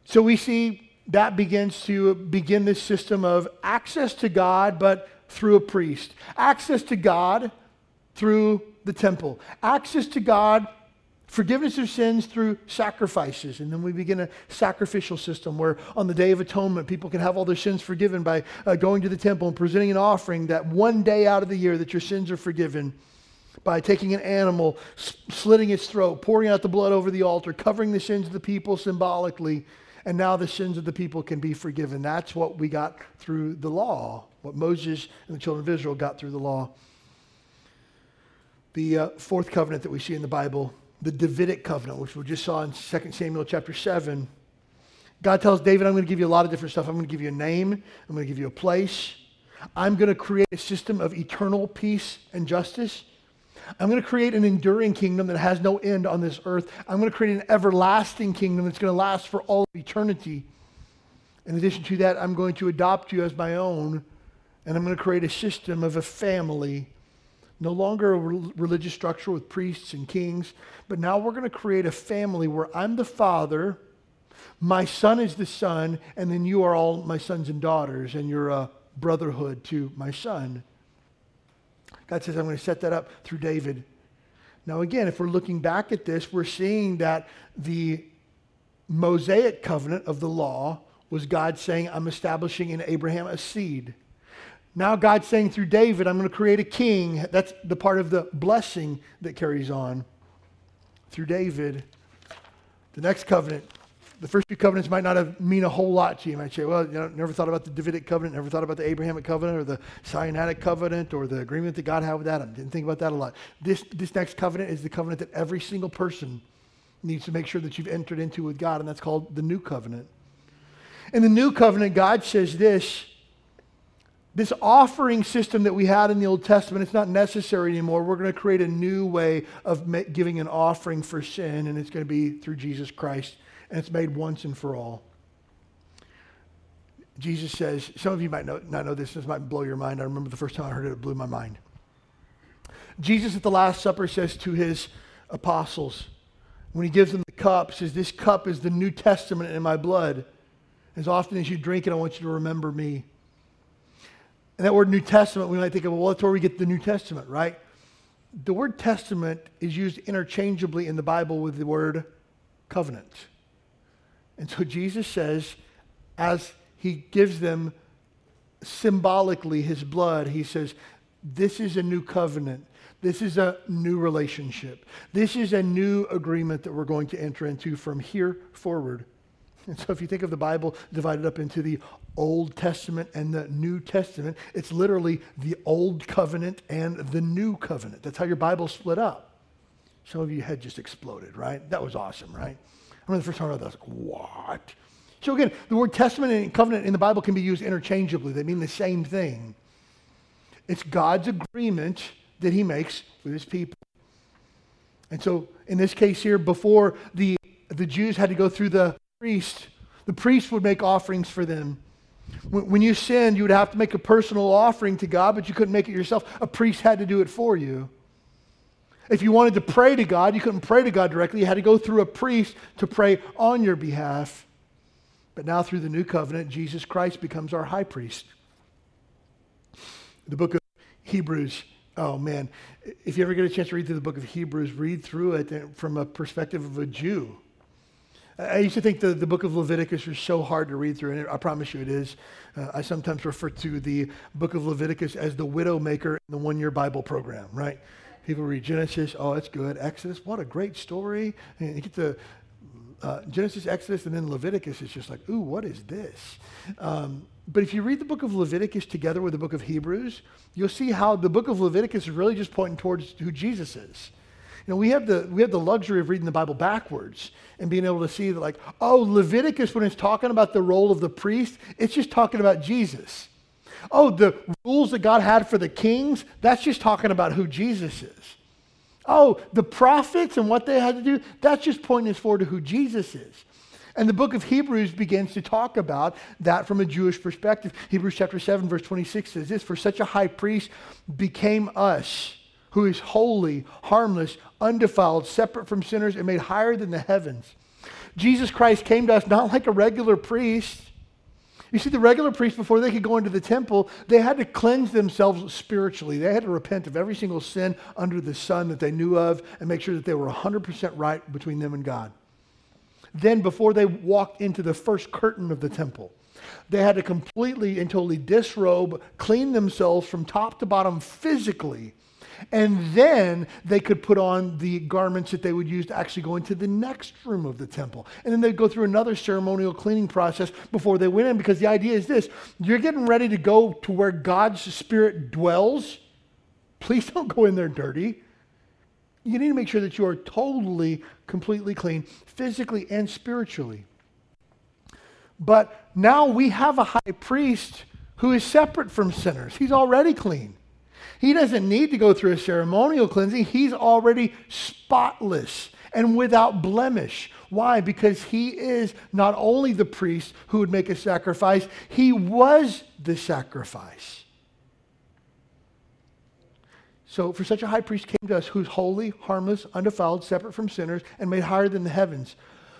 So we see that begins to begin this system of access to God, but through a priest. Access to God through the temple, access to God, forgiveness of sins through sacrifices. And then we begin a sacrificial system where on the Day of Atonement, people can have all their sins forgiven by uh, going to the temple and presenting an offering that one day out of the year that your sins are forgiven by taking an animal, slitting its throat, pouring out the blood over the altar, covering the sins of the people symbolically, and now the sins of the people can be forgiven. That's what we got through the law, what Moses and the children of Israel got through the law the uh, fourth covenant that we see in the Bible, the Davidic covenant, which we just saw in 2 Samuel chapter 7. God tells David, I'm going to give you a lot of different stuff. I'm going to give you a name, I'm going to give you a place. I'm going to create a system of eternal peace and justice. I'm going to create an enduring kingdom that has no end on this earth. I'm going to create an everlasting kingdom that's going to last for all eternity. In addition to that, I'm going to adopt you as my own, and I'm going to create a system of a family no longer a religious structure with priests and kings, but now we're going to create a family where I'm the father, my son is the son, and then you are all my sons and daughters, and you're a brotherhood to my son. God says, I'm going to set that up through David. Now, again, if we're looking back at this, we're seeing that the Mosaic covenant of the law was God saying, I'm establishing in Abraham a seed. Now God's saying through David, I'm going to create a king. That's the part of the blessing that carries on through David. The next covenant, the first two covenants might not have mean a whole lot to you. You might say, well, you know, never thought about the Davidic covenant, never thought about the Abrahamic covenant or the Sinaitic covenant or the agreement that God had with Adam. Didn't think about that a lot. This, this next covenant is the covenant that every single person needs to make sure that you've entered into with God, and that's called the new covenant. In the new covenant, God says this this offering system that we had in the Old Testament, it's not necessary anymore. We're going to create a new way of giving an offering for sin, and it's going to be through Jesus Christ, and it's made once and for all. Jesus says, some of you might know, not know this, this might blow your mind. I remember the first time I heard it, it blew my mind. Jesus at the Last Supper says to his apostles, when he gives them the cup, says, This cup is the New Testament in my blood. As often as you drink it, I want you to remember me. And that word New Testament, we might think of, well, that's where we get the New Testament, right? The word testament is used interchangeably in the Bible with the word covenant. And so Jesus says, as he gives them symbolically his blood, he says, This is a new covenant. This is a new relationship. This is a new agreement that we're going to enter into from here forward. And so, if you think of the Bible divided up into the Old Testament and the New Testament, it's literally the Old Covenant and the New Covenant. That's how your Bible split up. Some of you had just exploded, right? That was awesome, right? I remember the first time I read that, I was like, what? So again, the word testament and covenant in the Bible can be used interchangeably. They mean the same thing. It's God's agreement that he makes with his people. And so in this case here, before the, the Jews had to go through the priest, the priest would make offerings for them. When, when you sinned, you would have to make a personal offering to God, but you couldn't make it yourself. A priest had to do it for you. If you wanted to pray to God, you couldn't pray to God directly. You had to go through a priest to pray on your behalf. But now, through the new covenant, Jesus Christ becomes our high priest. The book of Hebrews, oh man, if you ever get a chance to read through the book of Hebrews, read through it from a perspective of a Jew. I used to think the, the book of Leviticus was so hard to read through, and I promise you it is. Uh, I sometimes refer to the book of Leviticus as the widow maker in the one year Bible program, right? People read Genesis, oh, it's good. Exodus, what a great story. And you get to uh, Genesis, Exodus, and then Leviticus is just like, ooh, what is this? Um, but if you read the book of Leviticus together with the book of Hebrews, you'll see how the book of Leviticus is really just pointing towards who Jesus is. You know, we have the we have the luxury of reading the Bible backwards and being able to see that, like, oh, Leviticus, when it's talking about the role of the priest, it's just talking about Jesus. Oh, the rules that God had for the kings, that's just talking about who Jesus is. Oh, the prophets and what they had to do, that's just pointing us forward to who Jesus is. And the book of Hebrews begins to talk about that from a Jewish perspective. Hebrews chapter 7, verse 26 says this For such a high priest became us, who is holy, harmless, undefiled, separate from sinners, and made higher than the heavens. Jesus Christ came to us not like a regular priest you see, the regular priests, before they could go into the temple, they had to cleanse themselves spiritually. They had to repent of every single sin under the sun that they knew of and make sure that they were 100% right between them and God. Then, before they walked into the first curtain of the temple, they had to completely and totally disrobe, clean themselves from top to bottom physically and then they could put on the garments that they would use to actually go into the next room of the temple. And then they'd go through another ceremonial cleaning process before they went in because the idea is this you're getting ready to go to where God's Spirit dwells. Please don't go in there dirty. You need to make sure that you are totally, completely clean, physically and spiritually. But now we have a high priest who is separate from sinners. He's already clean. He doesn't need to go through a ceremonial cleansing. He's already spotless and without blemish. Why? Because he is not only the priest who would make a sacrifice, he was the sacrifice. So, for such a high priest came to us who's holy, harmless, undefiled, separate from sinners, and made higher than the heavens,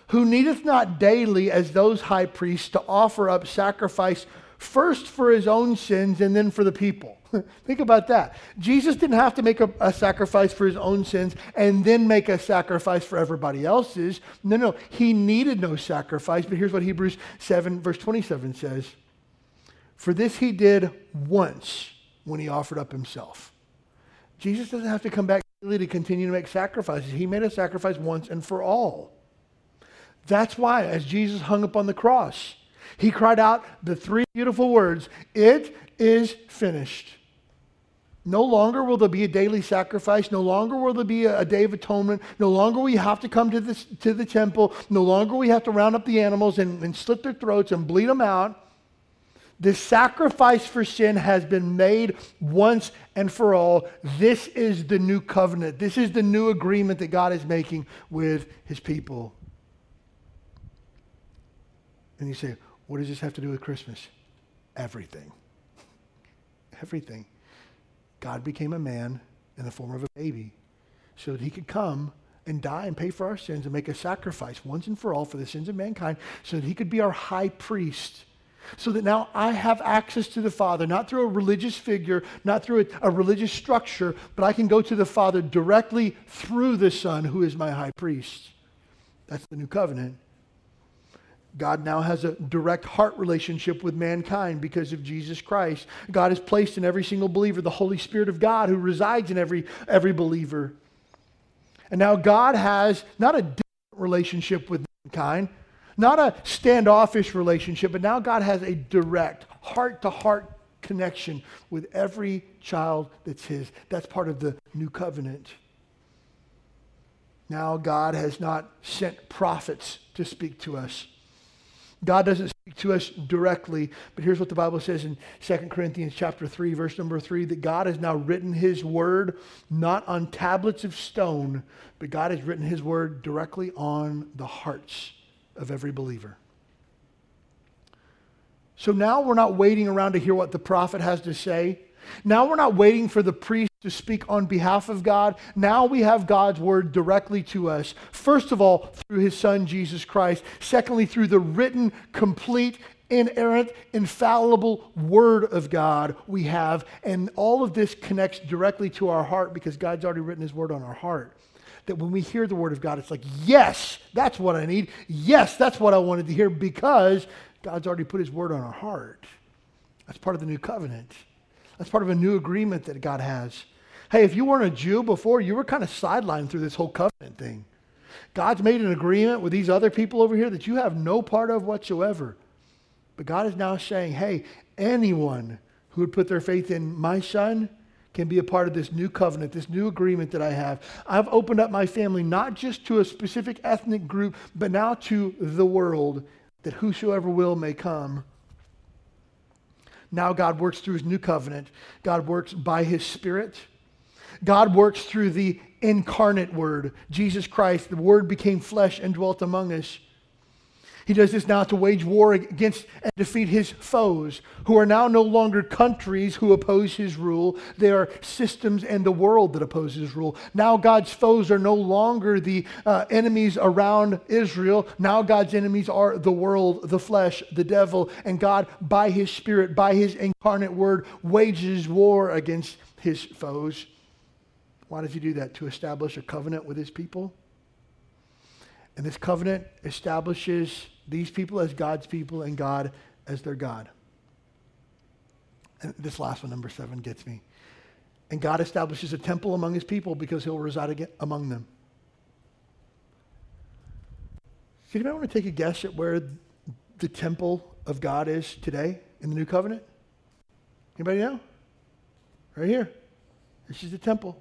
who needeth not daily, as those high priests, to offer up sacrifice first for his own sins and then for the people. Think about that. Jesus didn't have to make a, a, sacrifice for his own sins and then make a sacrifice for everybody else's. No, no, he needed no sacrifice. But here's what Hebrews 7, verse 27 says For this he did once when he offered up himself. Jesus doesn't have to come back to continue to make sacrifices. He made a sacrifice once and for all. That's why, as Jesus hung up on the cross, he cried out the three beautiful words, It is finished. No longer will there be a daily sacrifice. No longer will there be a, a, day of atonement. No longer will you have to come to, this, to the temple. No longer will you have to round up the animals and, and slit their throats and bleed them out. The sacrifice for sin has been made once and for all. This is the new covenant. This is the new agreement that God is making with his people. And you say, what does this have to do with Christmas? Everything. Everything. God became a man in the form of a baby so that he could come and die and pay for our sins and make a sacrifice once and for all for the sins of mankind so that he could be our high priest. So that now I have access to the Father, not through a religious figure, not through a, a religious structure, but I can go to the Father directly through the Son, who is my high priest. That's the new covenant. God now has a direct heart relationship with mankind because of Jesus Christ. God has placed in every single believer the Holy Spirit of God who resides in every, every believer. And now God has not a different relationship with mankind, not a standoffish relationship, but now God has a direct, heart to heart connection with every child that's His. That's part of the new covenant. Now God has not sent prophets to speak to us. God doesn't speak to us directly, but here's what the Bible says in 2 Corinthians chapter 3, verse number 3, that God has now written his word not on tablets of stone, but God has written his word directly on the hearts of every believer. So now we're not waiting around to hear what the prophet has to say. Now we're not waiting for the priest to speak on behalf of God. Now we have God's word directly to us. First of all, through his son, Jesus Christ. Secondly, through the written, complete, inerrant, infallible word of God we have. And all of this connects directly to our heart because God's already written his word on our heart. That when we hear the word of God, it's like, yes, that's what I need. Yes, that's what I wanted to hear because God's already put his word on our heart. That's part of the new covenant. That's part of a new agreement that God has. Hey, if you weren't a Jew before, you were kind of sidelined through this whole covenant thing. God's made an agreement with these other people over here that you have no part of whatsoever. But God is now saying, hey, anyone who would put their faith in my son can be a part of this new covenant, this new agreement that I have. I've opened up my family not just to a specific ethnic group, but now to the world, that whosoever will may come. Now God works through his new covenant. God works by his spirit. God works through the incarnate word, Jesus Christ. The word became flesh and dwelt among us. He does this now to wage war against and defeat his foes, who are now no longer countries who oppose his rule. They are systems and the world that oppose his rule. Now God's foes are no longer the uh, enemies around Israel. Now God's enemies are the world, the flesh, the devil. And God, by his spirit, by his incarnate word, wages war against his foes. Why does he do that? To establish a covenant with his people? And this covenant establishes these people as God's people and God as their God. And this last one, number seven, gets me. And God establishes a temple among his people because he'll reside among them. Does anybody want to take a guess at where the temple of God is today in the new covenant? Anybody know? Right here. This is the temple.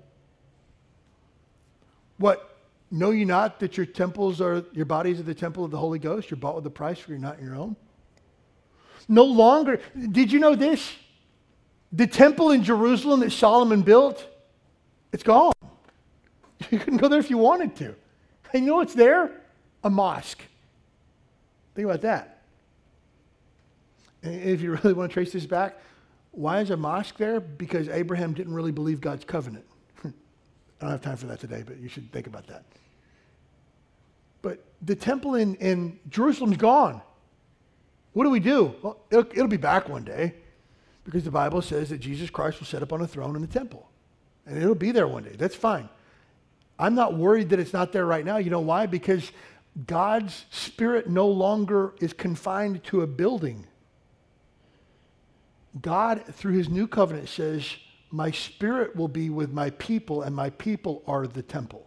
What Know you not that your temples are, your bodies are the temple of the Holy Ghost? You're bought with a price, for you're not your own. No longer, did you know this? The temple in Jerusalem that Solomon built, it's gone. You couldn't go there if you wanted to. You know what's there? A mosque. Think about that. If you really want to trace this back, why is a mosque there? Because Abraham didn't really believe God's covenant. I don't have time for that today, but you should think about that. But the temple in, in Jerusalem's gone. What do we do? Well, it'll, it'll be back one day because the Bible says that Jesus Christ will set up on a throne in the temple. And it'll be there one day. That's fine. I'm not worried that it's not there right now. You know why? Because God's Spirit no longer is confined to a building. God, through his new covenant, says, My Spirit will be with my people, and my people are the temple.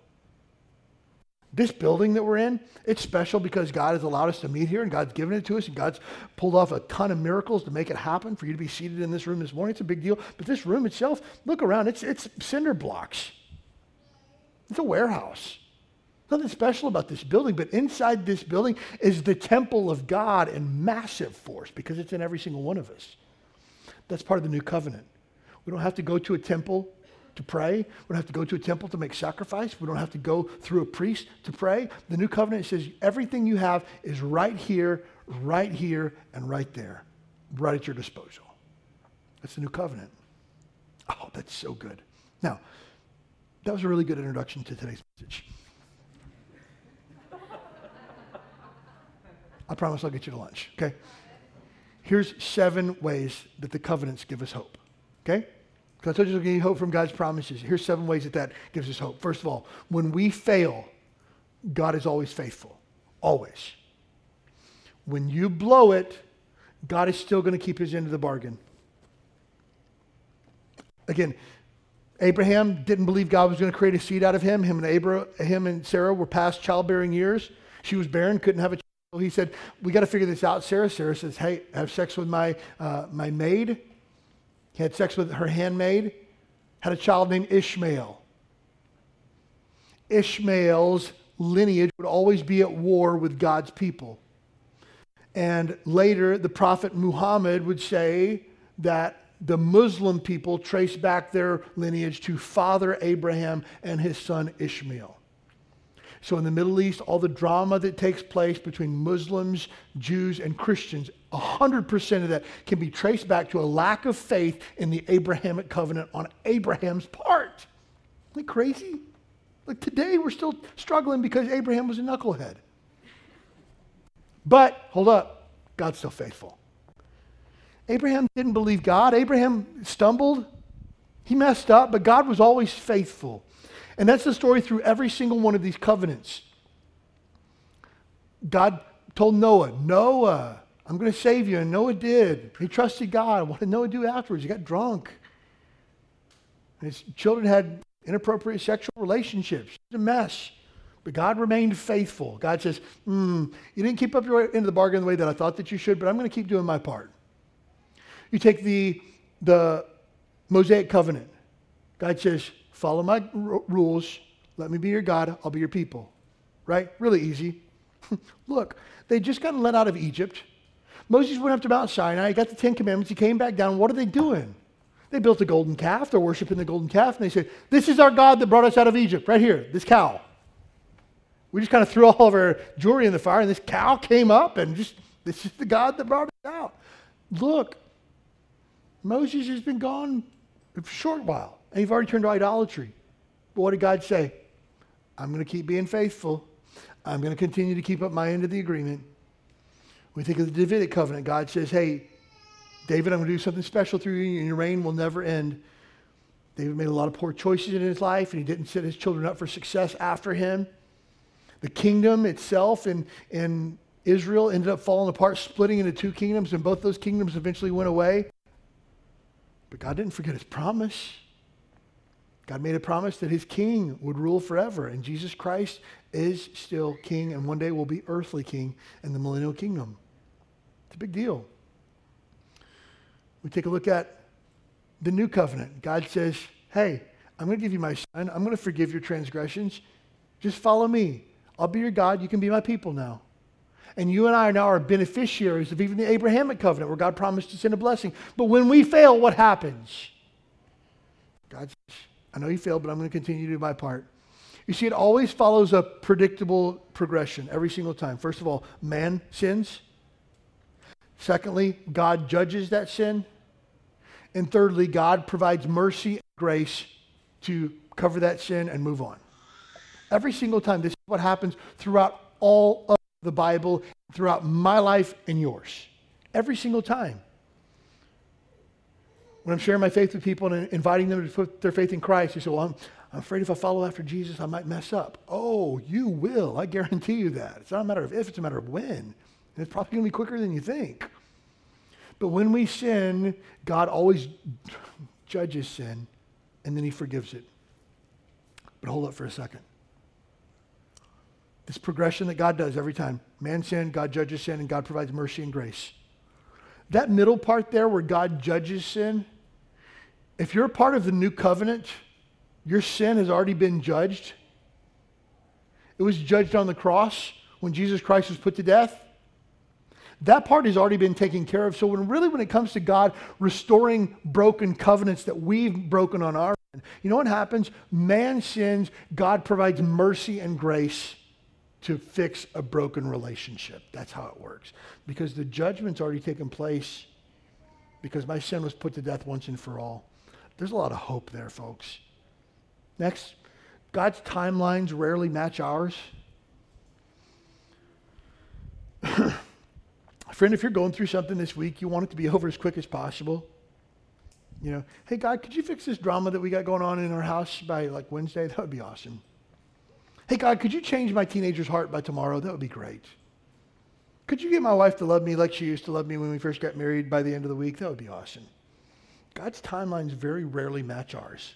This building that we're in, it's special because God has allowed us to meet here and God's given it to us and God's pulled off a ton of miracles to make it happen for you to be seated in this room this morning. It's a big deal. But this room itself, look around, it's, it's cinder blocks. It's a warehouse. Nothing special about this building, but inside this building is the temple of God in massive force because it's in every single one of us. That's part of the new covenant. We don't have to go to a temple to pray. We don't have to go to a temple to make sacrifice. We don't have to go through a priest to pray. The new covenant says everything you have is right here, right here, and right there, right at your disposal. That's the new covenant. Oh, that's so good. Now, that was a really good introduction to today's message. I promise I'll get you to lunch, okay? Here's seven ways that the covenants give us hope, okay? Because I told you to get hope from God's promises. Here's seven ways that that gives us hope. First of all, when we fail, God is always faithful. Always. when you blow it, God is still going to keep his end of the bargain. Again, Abraham didn't believe God was going to create a seed out of him. Him and Abraham, him and Sarah were past childbearing years. She was barren, couldn't have a child. He said, "We got to figure this out." Sarah, Sarah says, "Hey, have sex with my uh, my maid." He had sex with her handmaid. Had a child named Ishmael. Ishmael's lineage would always be at war with God's people. And later, the prophet Muhammad would say that the Muslim people trace back their lineage to Father Abraham and his son Ishmael. So in the Middle East, all the drama that takes place between Muslims, Jews, and Christians, 100% of that can be traced back to a lack of faith in the Abrahamic covenant on Abraham's part. Isn't that crazy? Like today, we're still struggling because Abraham was a knucklehead. But hold up, God's still faithful. Abraham didn't believe God. Abraham stumbled. He messed up, but God was always faithful. And that's the story through every single one of these covenants. God told Noah, Noah, I'm going to save you. And Noah did. He trusted God. What did Noah do afterwards? He got drunk. And his children had inappropriate sexual relationships. It's a mess. But God remained faithful. God says, mm, You didn't keep up your end of the bargain the way that I thought that you should, but I'm going to keep doing my part. You take the, the Mosaic covenant. God says, Follow my r- rules. Let me be your God. I'll be your people. Right? Really easy. Look, they just got let out of Egypt. Moses went up to Mount Sinai. Got the Ten Commandments. He came back down. What are they doing? They built a golden calf. They're worshiping the golden calf. And they said, This is our God that brought us out of Egypt, right here, this cow. We just kind of threw all of our jewelry in the fire, and this cow came up, and just, this is the God that brought us out. Look, Moses has been gone a short while, and you've already turned to idolatry. But what did God say? I'm going to keep being faithful. I'm going to continue to keep up my end of the agreement. We think of the Davidic covenant. God says, Hey, David, I'm going to do something special through you, and your reign will never end. David made a lot of poor choices in his life, and he didn't set his children up for success after him. The kingdom itself in, in Israel ended up falling apart, splitting into two kingdoms, and both those kingdoms eventually went away. But God didn't forget his promise. God made a promise that his king would rule forever, and Jesus Christ is still king, and one day will be earthly king in the millennial kingdom. It's a big deal. We take a look at the new covenant. God says, Hey, I'm going to give you my son. I'm going to forgive your transgressions. Just follow me. I'll be your God. You can be my people now. And you and I are now are beneficiaries of even the Abrahamic covenant where God promised to send a blessing. But when we fail, what happens? God says, I know you failed, but I'm going to continue to do my part. You see, it always follows a predictable progression every single time. First of all, man sins. Secondly, God judges that sin. And thirdly, God provides mercy and grace to cover that sin and move on. Every single time, this is what happens throughout all of the Bible, throughout my life and yours. Every single time. When I'm sharing my faith with people and inviting them to put their faith in Christ, they say, Well, I'm, I'm afraid if I follow after Jesus, I might mess up. Oh, you will. I guarantee you that. It's not a matter of if, it's a matter of when. It's probably going to be quicker than you think. But when we sin, God always judges sin and then he forgives it. But hold up for a second. This progression that God does every time man sin, God judges sin, and God provides mercy and grace. That middle part there where God judges sin, if you're a part of the new covenant, your sin has already been judged. It was judged on the cross when Jesus Christ was put to death. That part has already been taken care of. So when really when it comes to God restoring broken covenants that we've broken on our end, you know what happens? Man sins, God provides mercy and grace to fix a broken relationship. That's how it works. Because the judgment's already taken place because my sin was put to death once and for all. There's a lot of hope there, folks. Next, God's timelines rarely match ours. Friend, if you're going through something this week, you want it to be over as quick as possible. You know, hey, God, could you fix this drama that we got going on in our house by like Wednesday? That would be awesome. Hey, God, could you change my teenager's heart by tomorrow? That would be great. Could you get my wife to love me like she used to love me when we first got married by the end of the week? That would be awesome. God's timelines very rarely match ours.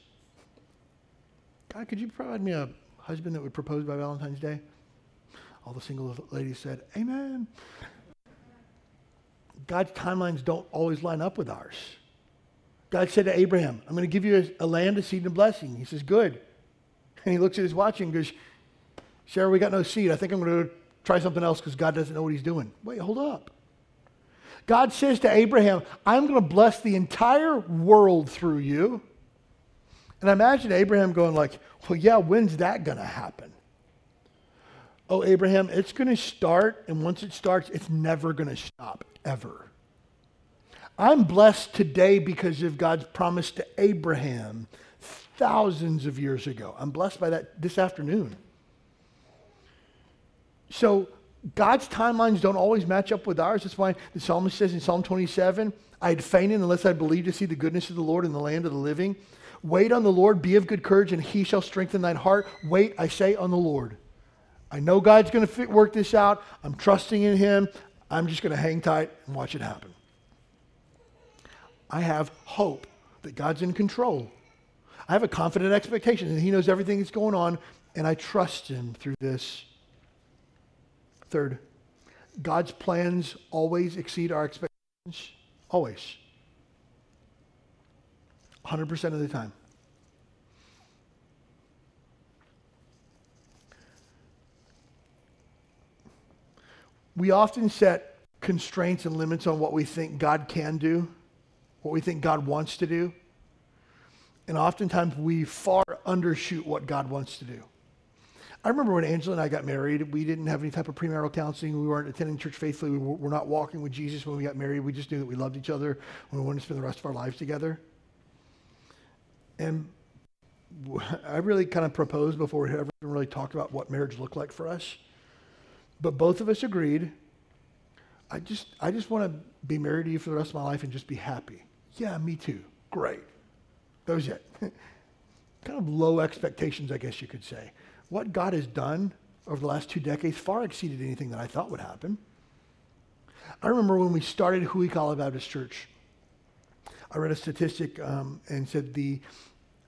God, could you provide me a husband that would propose by Valentine's Day? All the single ladies said, Amen. God's timelines don't always line up with ours. God said to Abraham, I'm going to give you a, a land, a seed, and a blessing. He says, Good. And he looks at his watch and goes, Sarah, we got no seed. I think I'm going to try something else because God doesn't know what he's doing. Wait, hold up. God says to Abraham, I'm going to bless the entire world through you. And I imagine Abraham going like, well, yeah, when's that going to happen? Oh, Abraham, it's going to start, and once it starts, it's never going to stop, ever. I'm blessed today because of God's promise to Abraham thousands of years ago. I'm blessed by that this afternoon. So God's timelines don't always match up with ours. That's why the psalmist says in Psalm 27, I had fainted unless I believed to see the goodness of the Lord in the land of the living. Wait on the Lord, be of good courage, and he shall strengthen thine heart. Wait, I say, on the Lord. I know God's going to work this out. I'm trusting in him. I'm just going to hang tight and watch it happen. I have hope that God's in control. I have a confident expectation that he knows everything that's going on, and I trust him through this Third, God's plans always exceed our expectations. Always. 100% of the time. We often set constraints and limits on what we think God can do, what we think God wants to do. And oftentimes we far undershoot what God wants to do. I remember when Angela and I got married, we didn't have any type of premarital counseling. We weren't attending church faithfully. We were not walking with Jesus when we got married. We just knew that we loved each other and we wanted to spend the rest of our lives together. And I really kind of proposed before we ever really talked about what marriage looked like for us. But both of us agreed. I just, I just want to be married to you for the rest of my life and just be happy. Yeah, me too. Great. That was it. kind of low expectations, I guess you could say what God has done over the last two decades far exceeded anything that I thought would happen. I remember when we started Huikala Baptist Church, I read a statistic um, and said the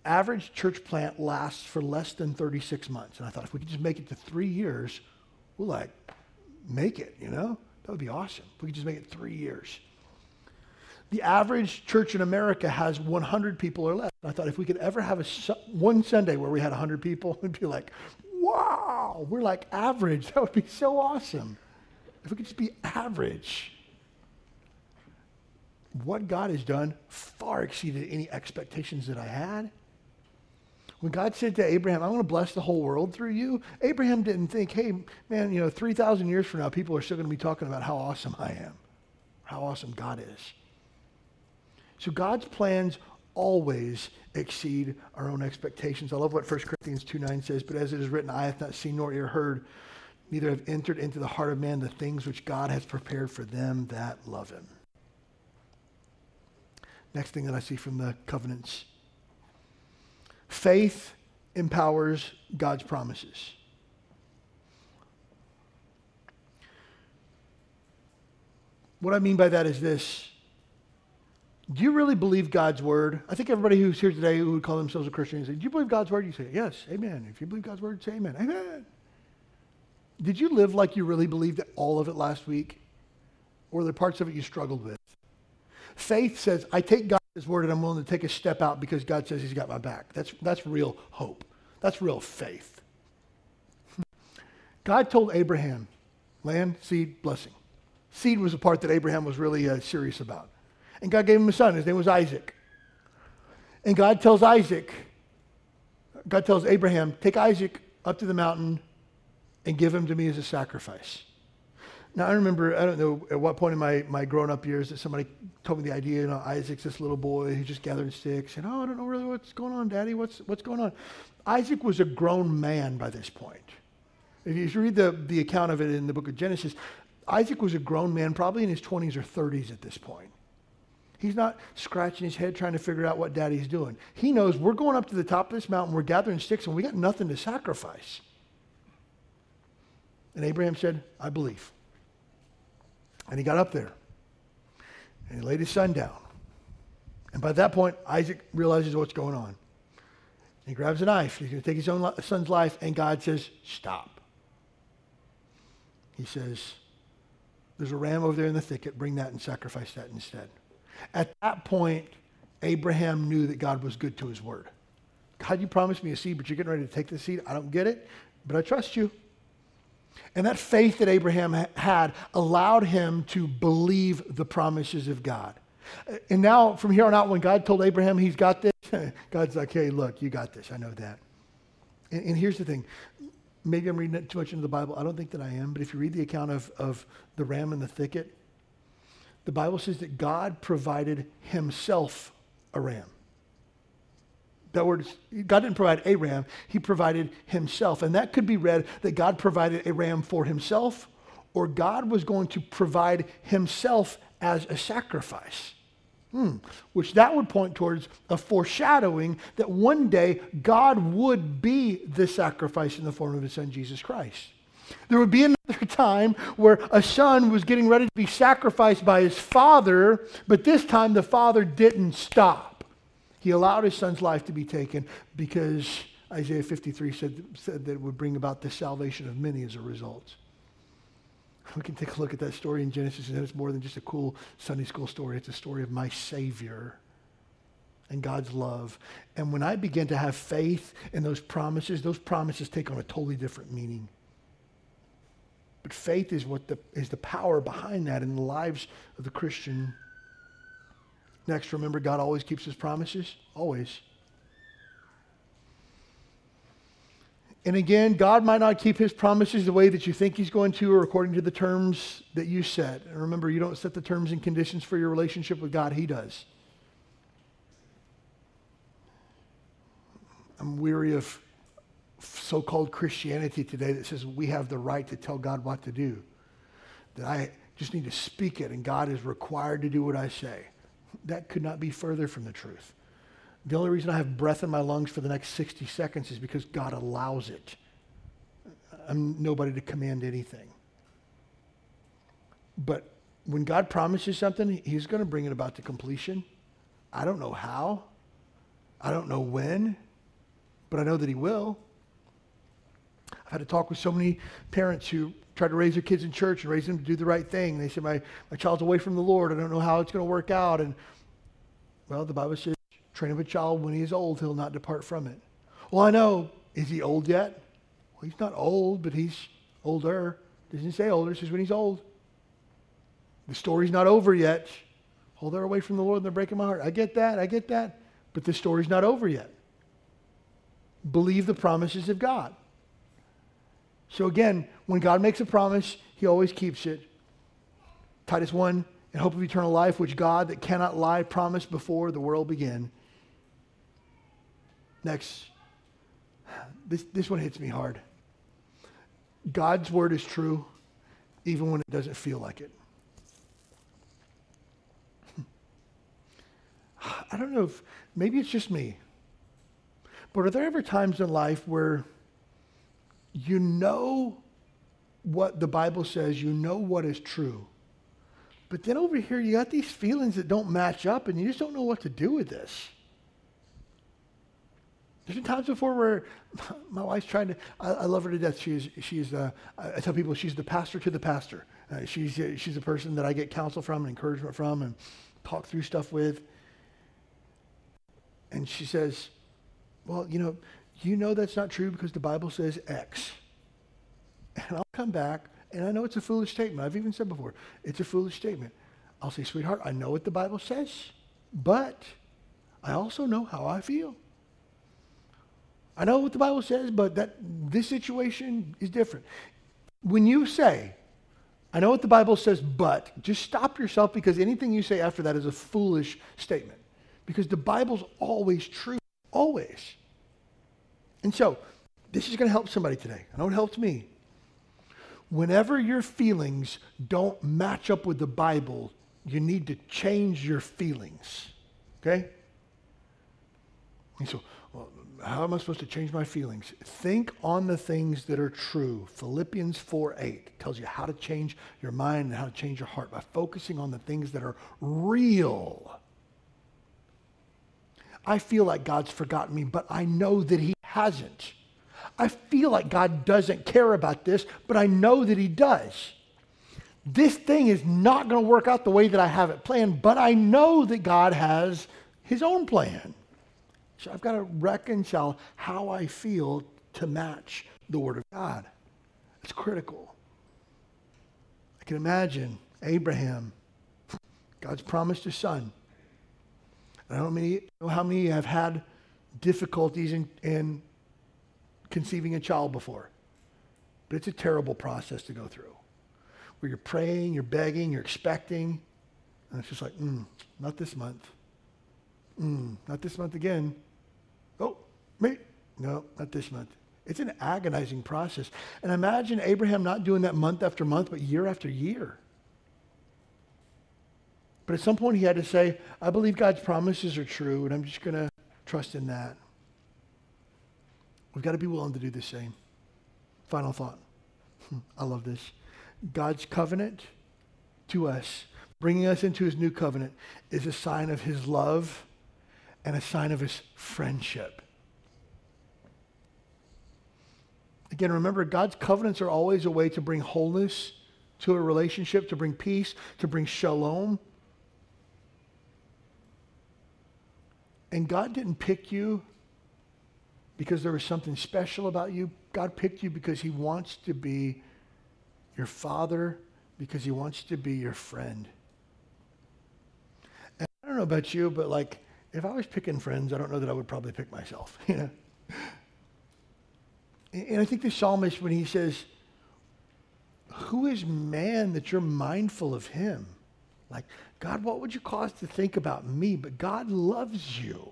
average church plant lasts for less than 36 months. And I thought if we could just make it to three years, we'll like make it, you know? That would be awesome. We could just make it three years. The average church in America has 100 people or less. I thought if we could ever have a one Sunday where we had 100 people, it'd be like, wow, we're like average. That would be so awesome. If we could just be average. What God has done far exceeded any expectations that I had. When God said to Abraham, I'm going to bless the whole world through you, Abraham didn't think, hey, man, you know, 3,000 years from now, people are still going to be talking about how awesome I am, how awesome God is. So God's plans always exceed our own expectations. I love what 1 Corinthians 2 9 says, but as it is written, I have not seen nor ear heard, neither have entered into the heart of man the things which God has prepared for them that love him. Next thing that I see from the covenants faith empowers God's promises. What I mean by that is this do you really believe God's word? I think everybody who's here today who would call themselves a Christian say, Do you believe God's word? You say, Yes, amen. If you believe God's word, say amen. Amen. Did you live like you really believed all of it last week? Or there parts of it you struggled with? Faith says, I take God's word I'm willing to take a step out because God says he's got my back. That's, that's real hope. That's real faith. God told Abraham, land, seed, blessing. Seed was the part that Abraham was really uh, serious about. And God gave him a son. His name was Isaac. And God tells Isaac, God tells Abraham, take Isaac up to the mountain and give him to me as a sacrifice. Now, I remember, I don't know at what point in my, my grown up years that somebody told me the idea, you know, Isaac's this little boy who's just gathering sticks. And, oh, I don't know really what's going on, Daddy. What's, what's going on? Isaac was a grown man by this point. If you read the, the account of it in the book of Genesis, Isaac was a grown man, probably in his 20s or 30s at this point. He's not scratching his head trying to figure out what daddy's doing. He knows we're going up to the top of this mountain, we're gathering sticks, and we got nothing to sacrifice. And Abraham said, I believe. And he got up there and he laid his son down. And by that point, Isaac realizes what's going on. He grabs a knife. He's going to take his own son's life, and God says, Stop. He says, There's a ram over there in the thicket. Bring that and sacrifice that instead. At that point, Abraham knew that God was good to his word. God, you promised me a seed, but you're getting ready to take the seed. I don't get it, but I trust you. And that faith that Abraham had allowed him to believe the promises of God. Uh, and now, from here on out, when God told Abraham he's got this, God's like, hey, look, you got this. I know that. And, and, here's the thing. Maybe I'm reading too much into the Bible. I don't think that I am. But if you read the account of, of the ram in the thicket, the Bible says that God provided himself a ram. That word, God didn't provide a ram, he provided himself. And that could be read that God provided a ram for himself, or God was going to provide himself as a sacrifice. Hmm. Which that would point towards a foreshadowing that one day God would be the sacrifice in the form of his son Jesus Christ. There would be another time where a son was getting ready to be sacrificed by his father, but this time the father didn't stop. He allowed his son's life to be taken because Isaiah 53 said, said that it would bring about the salvation of many as a result. We can take a look at that story in Genesis, and it's more than just a cool Sunday school story. It's a story of my Savior and God's love. And when I begin to have faith in those promises, those promises take on a totally different meaning. But faith is what the, is the power behind that in the lives of the Christian Next, remember, God always keeps his promises. Always. And again, God might not keep his promises the way that you think he's going to or according to the terms that you set. And remember, you don't set the terms and conditions for your relationship with God, he does. I'm weary of so called Christianity today that says we have the right to tell God what to do. That I just need to speak it and God is required to do what I say. That could not be further from the truth. The only reason I have breath in my lungs for the next 60 seconds is because God allows it. I'm nobody to command anything. But when God promises something, He's going to bring it about to completion. I don't know how. I don't know when, but I know that He will. I've had to talk with so many parents who try to raise their kids in church and raise them to do the right thing. They say, my, my child's away from the Lord. I don't know how it's going to work out. And, well, the Bible says, train up a child when he is old, he'll not depart from it. Well, I know. Is he old yet? Well, he's not old, but he's older. Doesn't say older, it says when he's old. The story's not over yet. Oh, they're away from the Lord and they're breaking my heart. I get that. I get that. But the story's not over yet. Believe the promises of God. So again, when God makes a promise, he always keeps it. Titus 1, in hope of eternal life, which God that cannot lie promised before the world began. Next, this, this one hits me hard. God's word is true even when it doesn't feel like it. I don't know if maybe it's just me, but are there ever times in life where you know what the Bible says, you know what is true. But then over here, you got these feelings that don't match up, and you just don't know what to do with this. There's been times before where my wife's trying to, I, I love her to death. She is, she is uh, I tell people she's the pastor to the pastor. Uh, she's, she's a person that I get counsel from and encouragement from and talk through stuff with. And she says, well, you know, you know that's not true because the Bible says X. And I'll come back, and I know it's a foolish statement. I've even said before, it's a foolish statement. I'll say, sweetheart, I know what the Bible says, but I also know how I feel. I know what the Bible says, but that this situation is different. When you say, I know what the Bible says, but just stop yourself because anything you say after that is a foolish statement. Because the Bible's always true, always. And so, this is going to help somebody today. I know it helped me. Whenever your feelings don't match up with the Bible, you need to change your feelings. Okay? And so, well, how am I supposed to change my feelings? Think on the things that are true. Philippians 4 8 tells you how to change your mind and how to change your heart by focusing on the things that are real. I feel like God's forgotten me, but I know that He hasn't. I feel like God doesn't care about this, but I know that He does. This thing is not going to work out the way that I have it planned, but I know that God has His own plan. So I've got to reconcile how I feel to match the Word of God. It's critical. I can imagine Abraham, God's promised a son. I don't know how many have had difficulties in, in conceiving a child before, but it's a terrible process to go through where you're praying, you're begging, you're expecting, and it's just like, mm, not this month. Mm, not this month again. Oh, me? No, not this month. It's an agonizing process. And imagine Abraham not doing that month after month, but year after year. But at some point, he had to say, I believe God's promises are true, and I'm just going to trust in that. We've got to be willing to do the same. Final thought. I love this. God's covenant to us, bringing us into his new covenant, is a sign of his love and a sign of his friendship. Again, remember, God's covenants are always a way to bring wholeness to a relationship, to bring peace, to bring shalom. And God didn't pick you because there was something special about you. God picked you because he wants to be your father because he wants to be your friend. And I don't know about you, but like, if I was picking friends, I don't know that I would probably pick myself, you know? And I think the psalmist, when he says, Who is man that you're mindful of him? Like, God, what would you cause to think about me? But God loves you.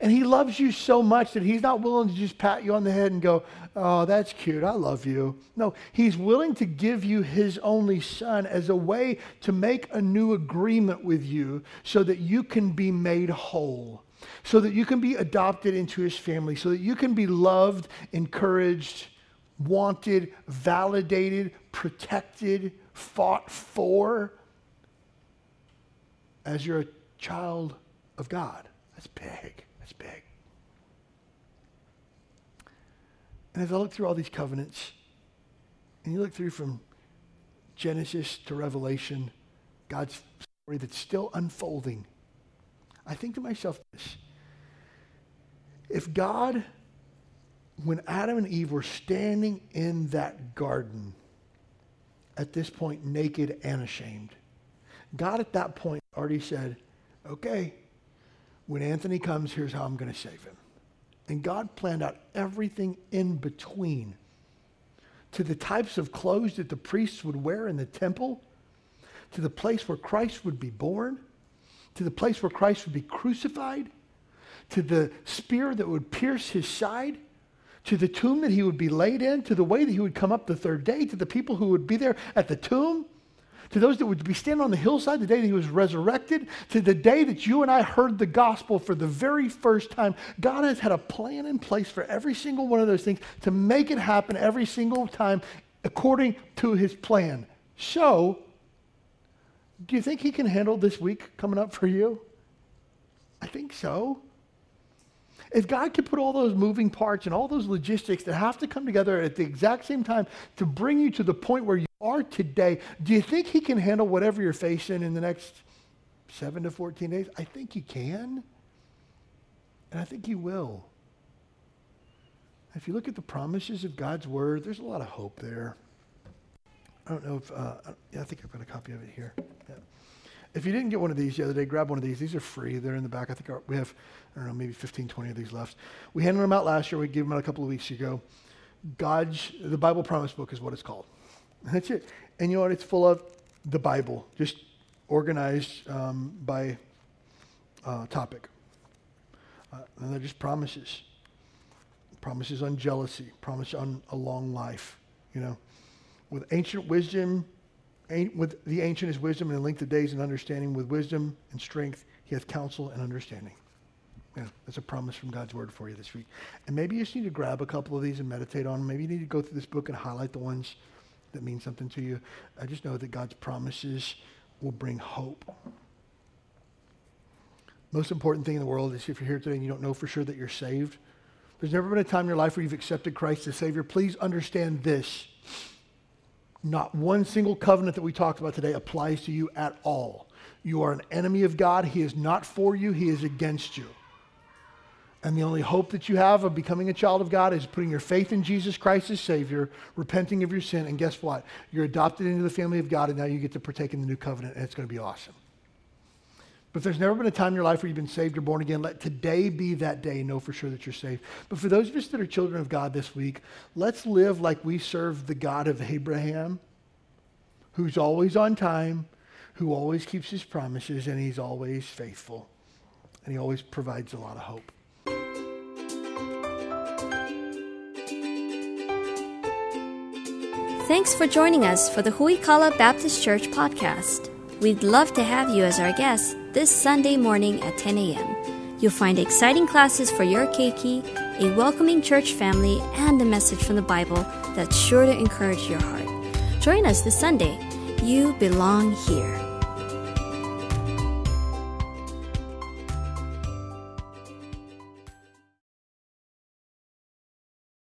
And he loves you so much that he's not willing to just pat you on the head and go, Oh, that's cute. I love you. No, he's willing to give you his only son as a way to make a new agreement with you so that you can be made whole, so that you can be adopted into his family, so that you can be loved, encouraged, wanted, validated, protected, fought for as you're a child of God. That's big That's big. And as I look through all these covenants, and you look through from Genesis to Revelation, God's story that's still unfolding, I think to myself this. If God, when Adam and Eve were standing in that garden, at this point naked and ashamed, God at that point already said, okay, when Anthony comes, here's how I'm going to save him. And God planned out everything in between to the types of clothes that the priests would wear in the temple, to the place where Christ would be born, to the place where Christ would be crucified, to the spear that would pierce his side, to the tomb that he would be laid in, to the way that he would come up the third day, to the people who would be there at the tomb, to those that would be standing on the hillside the day that he was resurrected, to the day that you and I heard the gospel for the very first time. God has had a plan in place for every single one of those things to make it happen every single time according to his plan. So, do you think he can handle this week coming up for you? I think so. If God could put all those moving parts and all those logistics that have to come together at the exact same time to bring you to the point where you are today, do you think He can handle whatever you're facing in the next seven to 14 days? I think He can. And I think He will. If you look at the promises of God's Word, there's a lot of hope there. I don't know if, uh, I think I've got a copy of it here. Yeah. If you didn't get one of these the other day, grab one of these. These are free. They're in the back. I think our, we have, I don't know, maybe 15, 20 of these left. We handed them out last year. We gave them out a couple of weeks ago. God's, the Bible Promise Book is what it's called. That's it. And you know what? It's full of the Bible, just organized um, by uh, topic. Uh, and they're just promises. Promises on jealousy, promise on a long life, you know. With ancient wisdom, with the ancient is wisdom and in length of days and understanding. With wisdom and strength, he hath counsel and understanding. Yeah, that's a promise from God's word for you this week. And maybe you just need to grab a couple of these and meditate on them. Maybe you need to go through this book and highlight the ones that mean something to you. I just know that God's promises will bring hope. Most important thing in the world is if you're here today and you don't know for sure that you're saved, there's never been a time in your life where you've accepted Christ as Savior. Please understand this. Not one single covenant that we talked about today applies to you at all. You are an enemy of God. He is not for you, He is against you. And the only hope that you have of becoming a child of God is putting your faith in Jesus Christ as Savior, repenting of your sin, and guess what? You're adopted into the family of God, and now you get to partake in the new covenant, and it's going to be awesome. But if there's never been a time in your life where you've been saved or born again, let today be that day. Know for sure that you're saved. But for those of us that are children of God this week, let's live like we serve the God of Abraham, who's always on time, who always keeps his promises, and he's always faithful. And he always provides a lot of hope. Thanks for joining us for the Huikala Baptist Church podcast. We'd love to have you as our guest this Sunday morning at 10 a.m. You'll find exciting classes for your keiki, a welcoming church family, and a message from the Bible that's sure to encourage your heart. Join us this Sunday. You belong here.